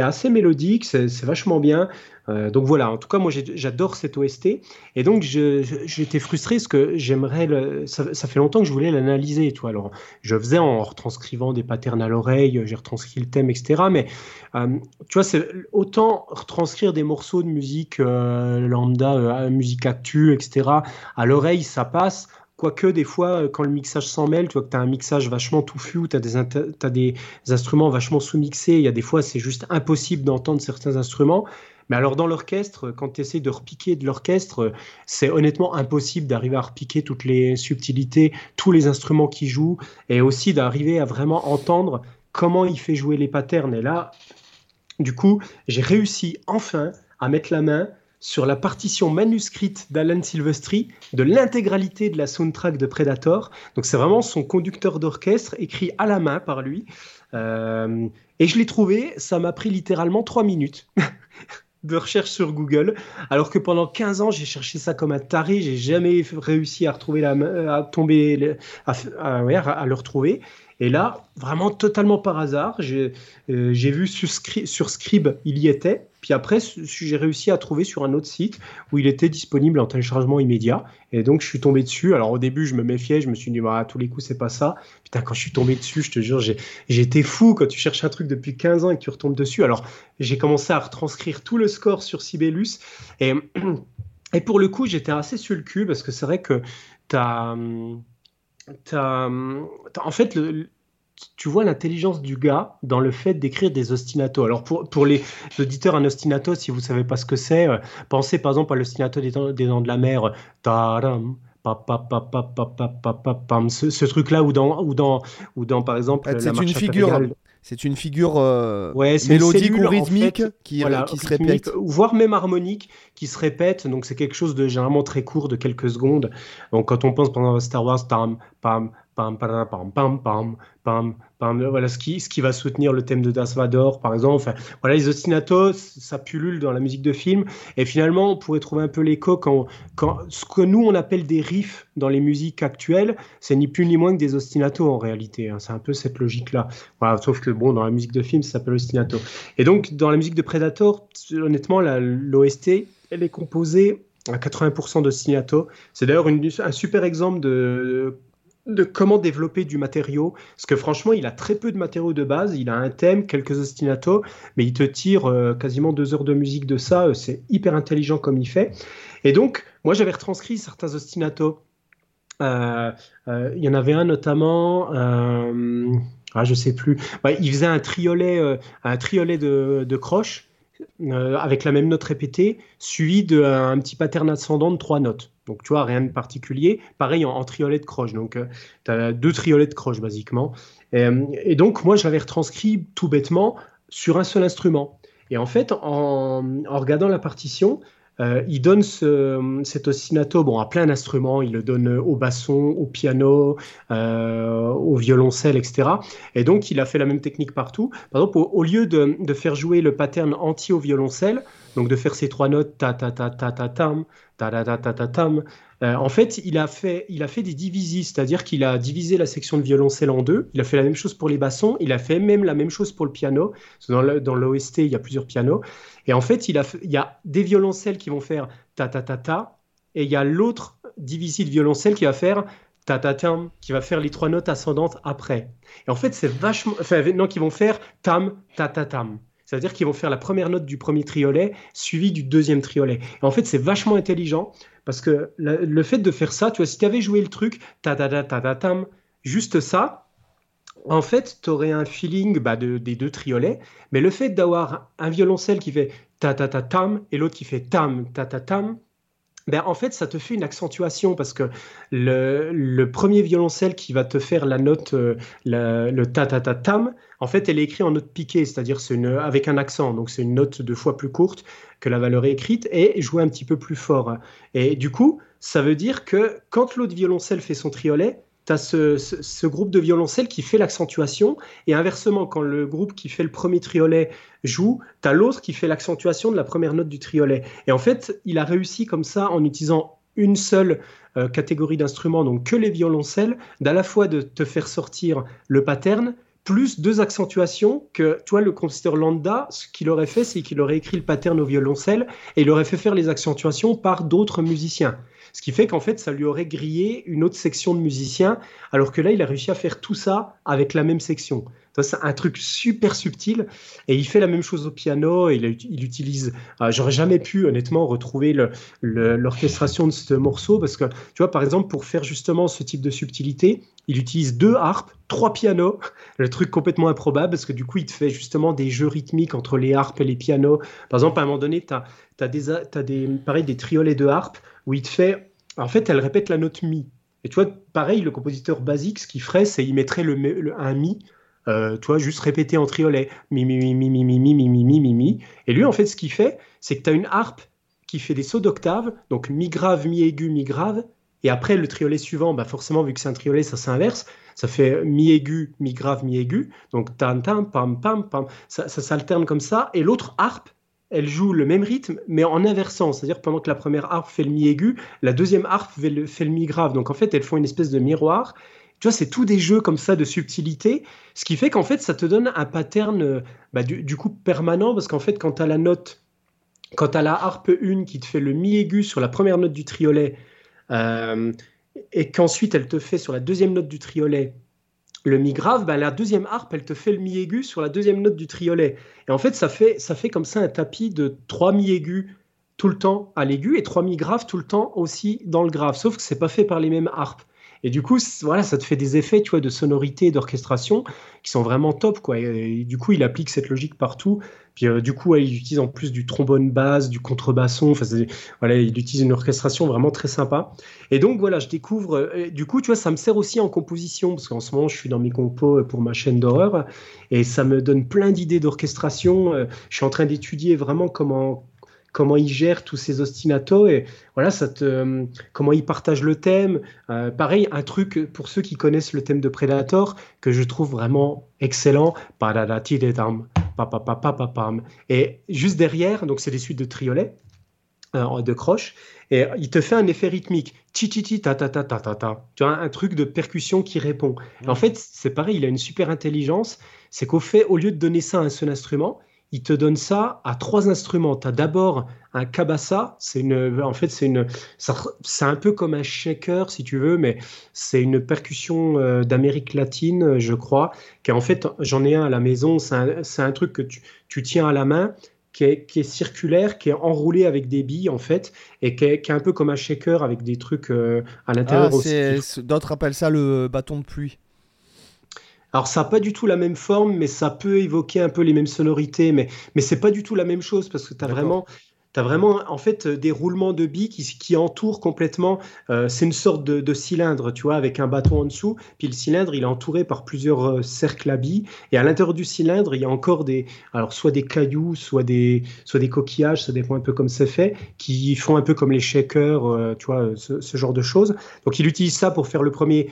assez mélodique, c'est vachement bien. Euh, donc voilà, en tout cas, moi j'adore cette OST. Et donc j'étais frustré parce que j'aimerais. Ça, fait longtemps que je voulais l'analyser. Alors je faisais en retranscrivant des patterns à l'oreille, j'ai retranscrit le thème, etc. Mais euh, tu vois, c'est autant retranscrire des morceaux de musique euh, lambda, musique actu, etc. À l'oreille, ça passe. Quoique, des fois, quand le mixage s'en mêle, tu vois que tu as un mixage vachement touffu, tu as, des, des instruments vachement sous-mixés, il y a des fois, c'est juste impossible d'entendre certains instruments. Mais alors dans l'orchestre, quand tu essaies de repiquer de l'orchestre, c'est honnêtement impossible d'arriver à repiquer toutes les subtilités, tous les instruments qui jouent, et aussi d'arriver à vraiment entendre comment il fait jouer les patterns. Et là, du coup, j'ai réussi enfin à mettre la main sur la partition manuscrite d'Alan Silvestri de l'intégralité de la soundtrack de Predator. Donc c'est vraiment son conducteur d'orchestre écrit à la main par lui. Euh, et je l'ai trouvé, ça m'a pris littéralement trois minutes. de recherche sur Google, alors que pendant 15 ans, j'ai cherché ça comme un taré, j'ai jamais réussi à retrouver la à tomber, à, à, le retrouver. Et là, vraiment totalement par hasard, j'ai euh, vu sur, sur Scribe, il y était. Puis après, j'ai réussi à trouver sur un autre site où il était disponible en téléchargement immédiat. Et donc, je suis tombé dessus. Alors, au début, je me méfiais. Je me suis dit, bah, à tous les coups, c'est pas ça. Putain, quand je suis tombé dessus, je te jure, été fou quand tu cherches un truc depuis 15 ans et que tu retombes dessus. Alors, j'ai commencé à retranscrire tout le score sur Sibelius. Et, pour le coup, j'étais assez sur le cul parce que c'est vrai que tu as en fait, tu vois l'intelligence du gars dans le fait d'écrire des ostinatos. Alors pour, pour les auditeurs, un ostinato, si vous savez pas ce que c'est, euh, pensez par exemple à l'ostinato des, des, dents de la mer. Ce, ce truc-là, ou dans, ou, dans, ou dans, par exemple, c'est une figure. C'est une figure euh, mélodique ou rythmique qui, qui se répète. Voire même harmonique qui se répète. Donc c'est quelque chose de généralement très court, de quelques secondes. Donc quand on pense pendant Star Wars, tam, pam, pam, pam, pam, pam, pam, pam, voilà ce qui, ce qui va soutenir le thème de Das Vador, par exemple. Enfin, voilà, les ostinatos, ça pullule dans la musique de film. Et finalement, on pourrait trouver un peu l'écho quand, quand ce que nous, on appelle des riffs dans les musiques actuelles, c'est ni plus ni moins que des ostinatos en réalité. Hein. C'est un peu cette logique-là. Sauf que, bon, dans la musique de film, ça s'appelle ostinato. Et donc, dans la musique de Predator, honnêtement, l'OST, elle est composée à 80% d'ostinato. C'est d'ailleurs un super exemple de de comment développer du matériau. Parce que franchement, il a très peu de matériaux de base. Il a un thème, quelques ostinatos, mais il te tire euh, quasiment deux heures de musique de ça. Euh, c'est hyper intelligent comme il fait. Et donc, moi, j'avais retranscrit certains ostinatos. Euh, il y en avait un notamment. ah, je sais plus. il faisait un triolet, un triolet de, de croche avec la même note répétée, suivi d'un petit pattern ascendant de trois notes. Donc, tu vois, rien de particulier. Pareil en, triolet de croche. Donc, euh, tu as deux triolets de croche, basiquement. Euh, et, donc, moi, je l'avais retranscrit tout bêtement sur un seul instrument. Et en fait, en, regardant la partition, euh, il donne cet ostinato bon, à plein d'instruments. Il le donne au basson, au piano, au violoncelle, etc. Et donc, il a fait la même technique partout. Par exemple, au, lieu de, de, faire jouer le pattern entier au violoncelle, donc de faire ces trois notes ta ta ta ta ta tam ta ta ta ta tam. Euh, en fait, il a fait il a fait des divisis, c'est-à-dire qu'il a divisé la section de violoncelle en deux. Il a fait la même chose pour les bassons. Il a fait même la même chose pour le piano. Dans l'OST, il y a plusieurs pianos. Et en fait, il y a des violoncelles qui vont faire ta ta ta ta, et il y a l'autre divisé de violoncelle qui va faire ta ta tam, qui va faire les trois notes ascendantes après. Et en fait, c'est vachement, enfin non, qui vont faire tam ta ta tam. C'est-à-dire qu'ils vont faire la première note du premier triolet suivie du deuxième triolet. Et en fait, c'est vachement intelligent parce que le fait de faire ça, tu vois, si tu avais joué le truc, ta ta ta ta ta tam, juste ça, en fait, tu aurais un feeling bah, des deux triolets, mais le fait d'avoir un violoncelle qui fait ta ta ta tam et l'autre qui fait tam ta ta tam, ben, en fait, ça te fait une accentuation parce que le, premier violoncelle qui va te faire la note, euh, le ta ta ta tam, en fait, elle est écrite en note piquée, c'est-à-dire c'est avec un accent. Donc, c'est une note deux fois plus courte que la valeur écrite et jouée un petit peu plus fort. Et du coup, ça veut dire que quand l'autre violoncelle fait son triolet, tu as ce, groupe de violoncelle qui fait l'accentuation, et inversement, quand le groupe qui fait le premier triolet joue, tu as l'autre qui fait l'accentuation de la première note du triolet. Et en fait, il a réussi comme ça, en utilisant une seule euh, catégorie d'instruments, donc que les violoncelles, d'à la fois de te faire sortir le pattern, plus deux accentuations que, toi, le compositeur lambda, ce qu'il aurait fait, c'est qu'il aurait écrit le pattern au violoncelle et il aurait fait faire les accentuations par d'autres musiciens. Ce qui fait qu'en fait, ça lui aurait grillé une autre section de musiciens, alors que là, il a réussi à faire tout ça avec la même section. C'est un truc super subtil. Et il fait la même chose au piano. il, il, utilise. Euh, j'aurais jamais pu, honnêtement, retrouver l'orchestration de ce morceau parce que, tu vois, par exemple, pour faire justement ce type de subtilité, il utilise deux harpes, trois pianos. Le truc complètement improbable parce que du coup, il te fait justement des jeux rythmiques entre les harpes et les pianos. Par exemple, à un moment donné, tu as, des, as des, pareil, des triolets de harpe où il te fait. En fait, elle répète la note mi. Et tu vois, pareil, le compositeur basique, ce qu'il ferait, c'est il mettrait le, un mi euh, tu vois, juste répéter en triolet, mi, mi, mi, mi, mi, mi, mi, mi, mi, mi, mi, mi. Et lui, en fait, ce qu'il fait, c'est que tu as une harpe qui fait des sauts d'octave, donc mi grave, mi aigu, mi grave, et après le triolet suivant, bah forcément, vu que c'est un triolet, ça s'inverse, ça fait mi aigu, mi grave, mi aigu, donc tam, tam, pam, pam, pam, ça, ça s'alterne comme ça, et l'autre harpe, elle joue le même rythme, mais en inversant. C'est-à-dire pendant que la première harpe fait le mi aigu, la deuxième harpe fait le, mi grave. Donc en fait, elles font une espèce de miroir Tu vois, c'est tout des jeux comme ça de subtilité, ce qui fait qu'en fait, ça te donne un pattern euh, bah, du, coup permanent, parce qu'en fait, quand tu as la note, quand tu la harpe 1 qui te fait le mi aigu sur la première note du triolet, euh, et qu'ensuite elle te fait sur la deuxième note du triolet le mi grave, bah, la deuxième harpe, elle te fait le mi aigu sur la deuxième note du triolet. Et en fait, ça fait, ça fait comme ça un tapis de trois mi aigus tout le temps à l'aigu et trois mi graves tout le temps aussi dans le grave. Sauf que c'est pas fait par les mêmes harpes. Et du coup, voilà, ça te fait des effets, tu vois, de sonorité, d'orchestration qui sont vraiment top, quoi. Et, du coup, il applique cette logique partout. Puis euh, du coup, il utilise en plus du trombone basse, du contrebasson. Enfin, voilà, il utilise une orchestration vraiment très sympa. Et donc voilà, je découvre. Euh, du coup, tu vois, ça me sert aussi en composition parce qu'en ce moment, je suis dans mes compos pour ma chaîne d'horreur et ça me donne plein d'idées d'orchestration. Euh, je suis en train d'étudier vraiment comment comment il gère tous ces ostinatos et voilà, ça te, euh, comment il partage le thème. Euh, pareil, un truc pour ceux qui connaissent le thème de Predator que je trouve vraiment excellent. Et juste derrière, donc c'est des suites de triolets, euh, de croches, et il te fait un effet rythmique. Ti ti ti ta ta ta ta ta ta. Tu vois, un truc de percussion qui répond. En fait, c'est pareil, il a une super intelligence. C'est qu'au fait, au lieu de donner ça à un seul instrument, il te donne ça à trois instruments. Tu as d'abord un kabasa, c'est une, en fait, c'est une, c'est un peu comme un shaker si tu veux, mais c'est une percussion euh, d'Amérique latine, je crois. Qui en fait, j'en ai un à la maison. C'est un, un, truc que tu, tu, tiens à la main, qui est, qui est, circulaire, qui est enroulé avec des billes en fait, et qui est, qui est un peu comme un shaker avec des trucs euh, à l'intérieur ah, D'autres appellent ça le bâton de pluie. Alors ça n'a pas du tout la même forme, mais ça peut évoquer un peu les mêmes sonorités, mais, mais c'est pas du tout la même chose parce que tu as vraiment... Tu vraiment en fait des roulements de billes qui, qui entourent complètement. Euh, c'est une sorte de, cylindre, tu vois, avec un bâton en dessous. Puis le cylindre, il est entouré par plusieurs euh, cercles à billes. Et à l'intérieur du cylindre, il y a encore des, alors soit des cailloux, soit des, soit des coquillages, ça dépend un peu comme c'est fait, qui font un peu comme les shakers, euh, tu vois, ce, ce, genre de choses. Donc il utilise ça pour faire le premier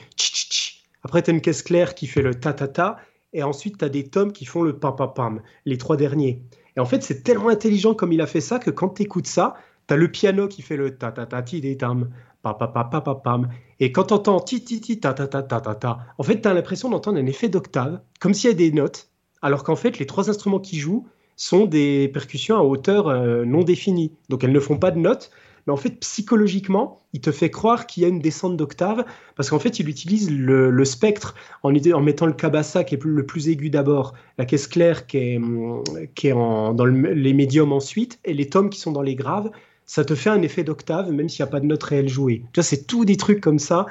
après, tu as une caisse claire qui fait le ta-ta-ta. Et ensuite, tu as des tomes qui font le pam-pam-pam, les trois derniers. Et en fait, c'est tellement intelligent comme il a fait ça que quand tu écoutes ça, tu as le piano qui fait le ta-ta-ta-ti-des-tam, pa-pa-pa-pa-pam. Et quand tu entends ti-ti-ti, ta-ta-ta-ta-ta-ta, en fait, tu as l'impression d'entendre un effet d'octave, comme s'il y a des notes, alors qu'en fait, les trois instruments qui jouent sont des percussions à hauteur euh, non définie. Donc, elles ne font pas de notes, mais en fait, psychologiquement, il te fait croire qu'il y a une descente d'octave, parce qu'en fait, il utilise le, spectre en, mettant le cabassa qui est le plus aigu d'abord, la caisse claire qui est, en, dans les médiums ensuite, et les tomes qui sont dans les graves. Ça te fait un effet d'octave, même s'il n'y a pas de note réelle jouée. Tu c'est tout des trucs comme ça.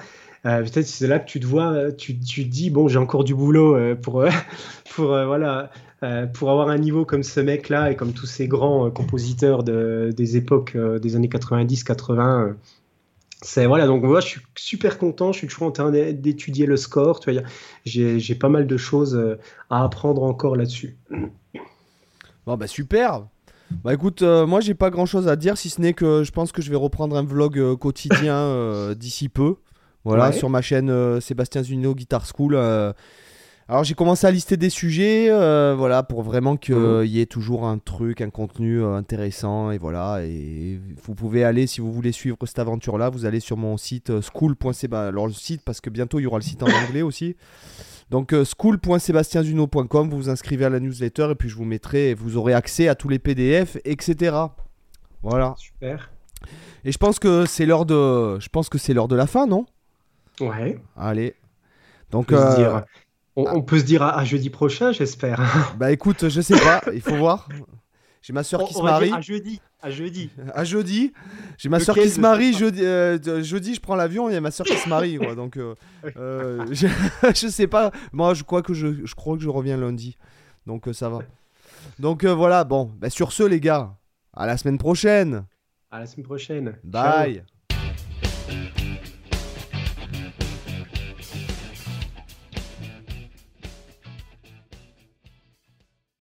Euh, peut-être c'est là que tu te vois, tu, tu te dis, bon, j'ai encore du boulot euh, pour voilà, euh, pour avoir un niveau comme ce mec-là et comme tous ces grands euh, compositeurs de, des époques euh, des années 90-80. c'est voilà, donc moi je suis super content, je suis toujours en train d'étudier le score. Tu vois, j'ai pas mal de choses à apprendre encore là-dessus. Bon bah super. Bah écoute, moi j'ai pas grand chose à dire si ce n'est que je pense que je vais reprendre un vlog quotidien d'ici peu. Voilà, sur ma chaîne Sébastien Zunino Guitar School. Alors j'ai commencé à lister des sujets, euh, voilà, pour vraiment qu'il mhm. y ait toujours un truc, un contenu euh, intéressant, et voilà. Et vous pouvez aller, si vous voulez suivre cette aventure-là, vous allez sur mon site euh, school.cb. Alors le site, parce que bientôt il y aura le site en anglais aussi. Donc school.sebastienzuno.com, vous vous inscrivez à la newsletter et puis je vous mettrai, vous aurez accès à tous les PDF, etc. Voilà. Super. Et je pense que c'est l'heure de, je pense que c'est l'heure de la fin, non? Ouais. Allez. Donc, on, peut se dire à, jeudi prochain, j'espère. Bah écoute, je sais pas, il faut voir. J'ai ma soeur qui se marie. À jeudi. À jeudi. À jeudi. J'ai ma soeur qui se marie. Jeudi, euh, jeudi, je prends l'avion. Il y a ma soeur qui se marie. Donc, euh, euh, je, je, sais pas. Moi, je crois que je, je crois que je reviens lundi. Donc, ça va. Donc, voilà. Bon, bah, sur ce, les gars, à la semaine prochaine. À la semaine prochaine. Bye. Ciao.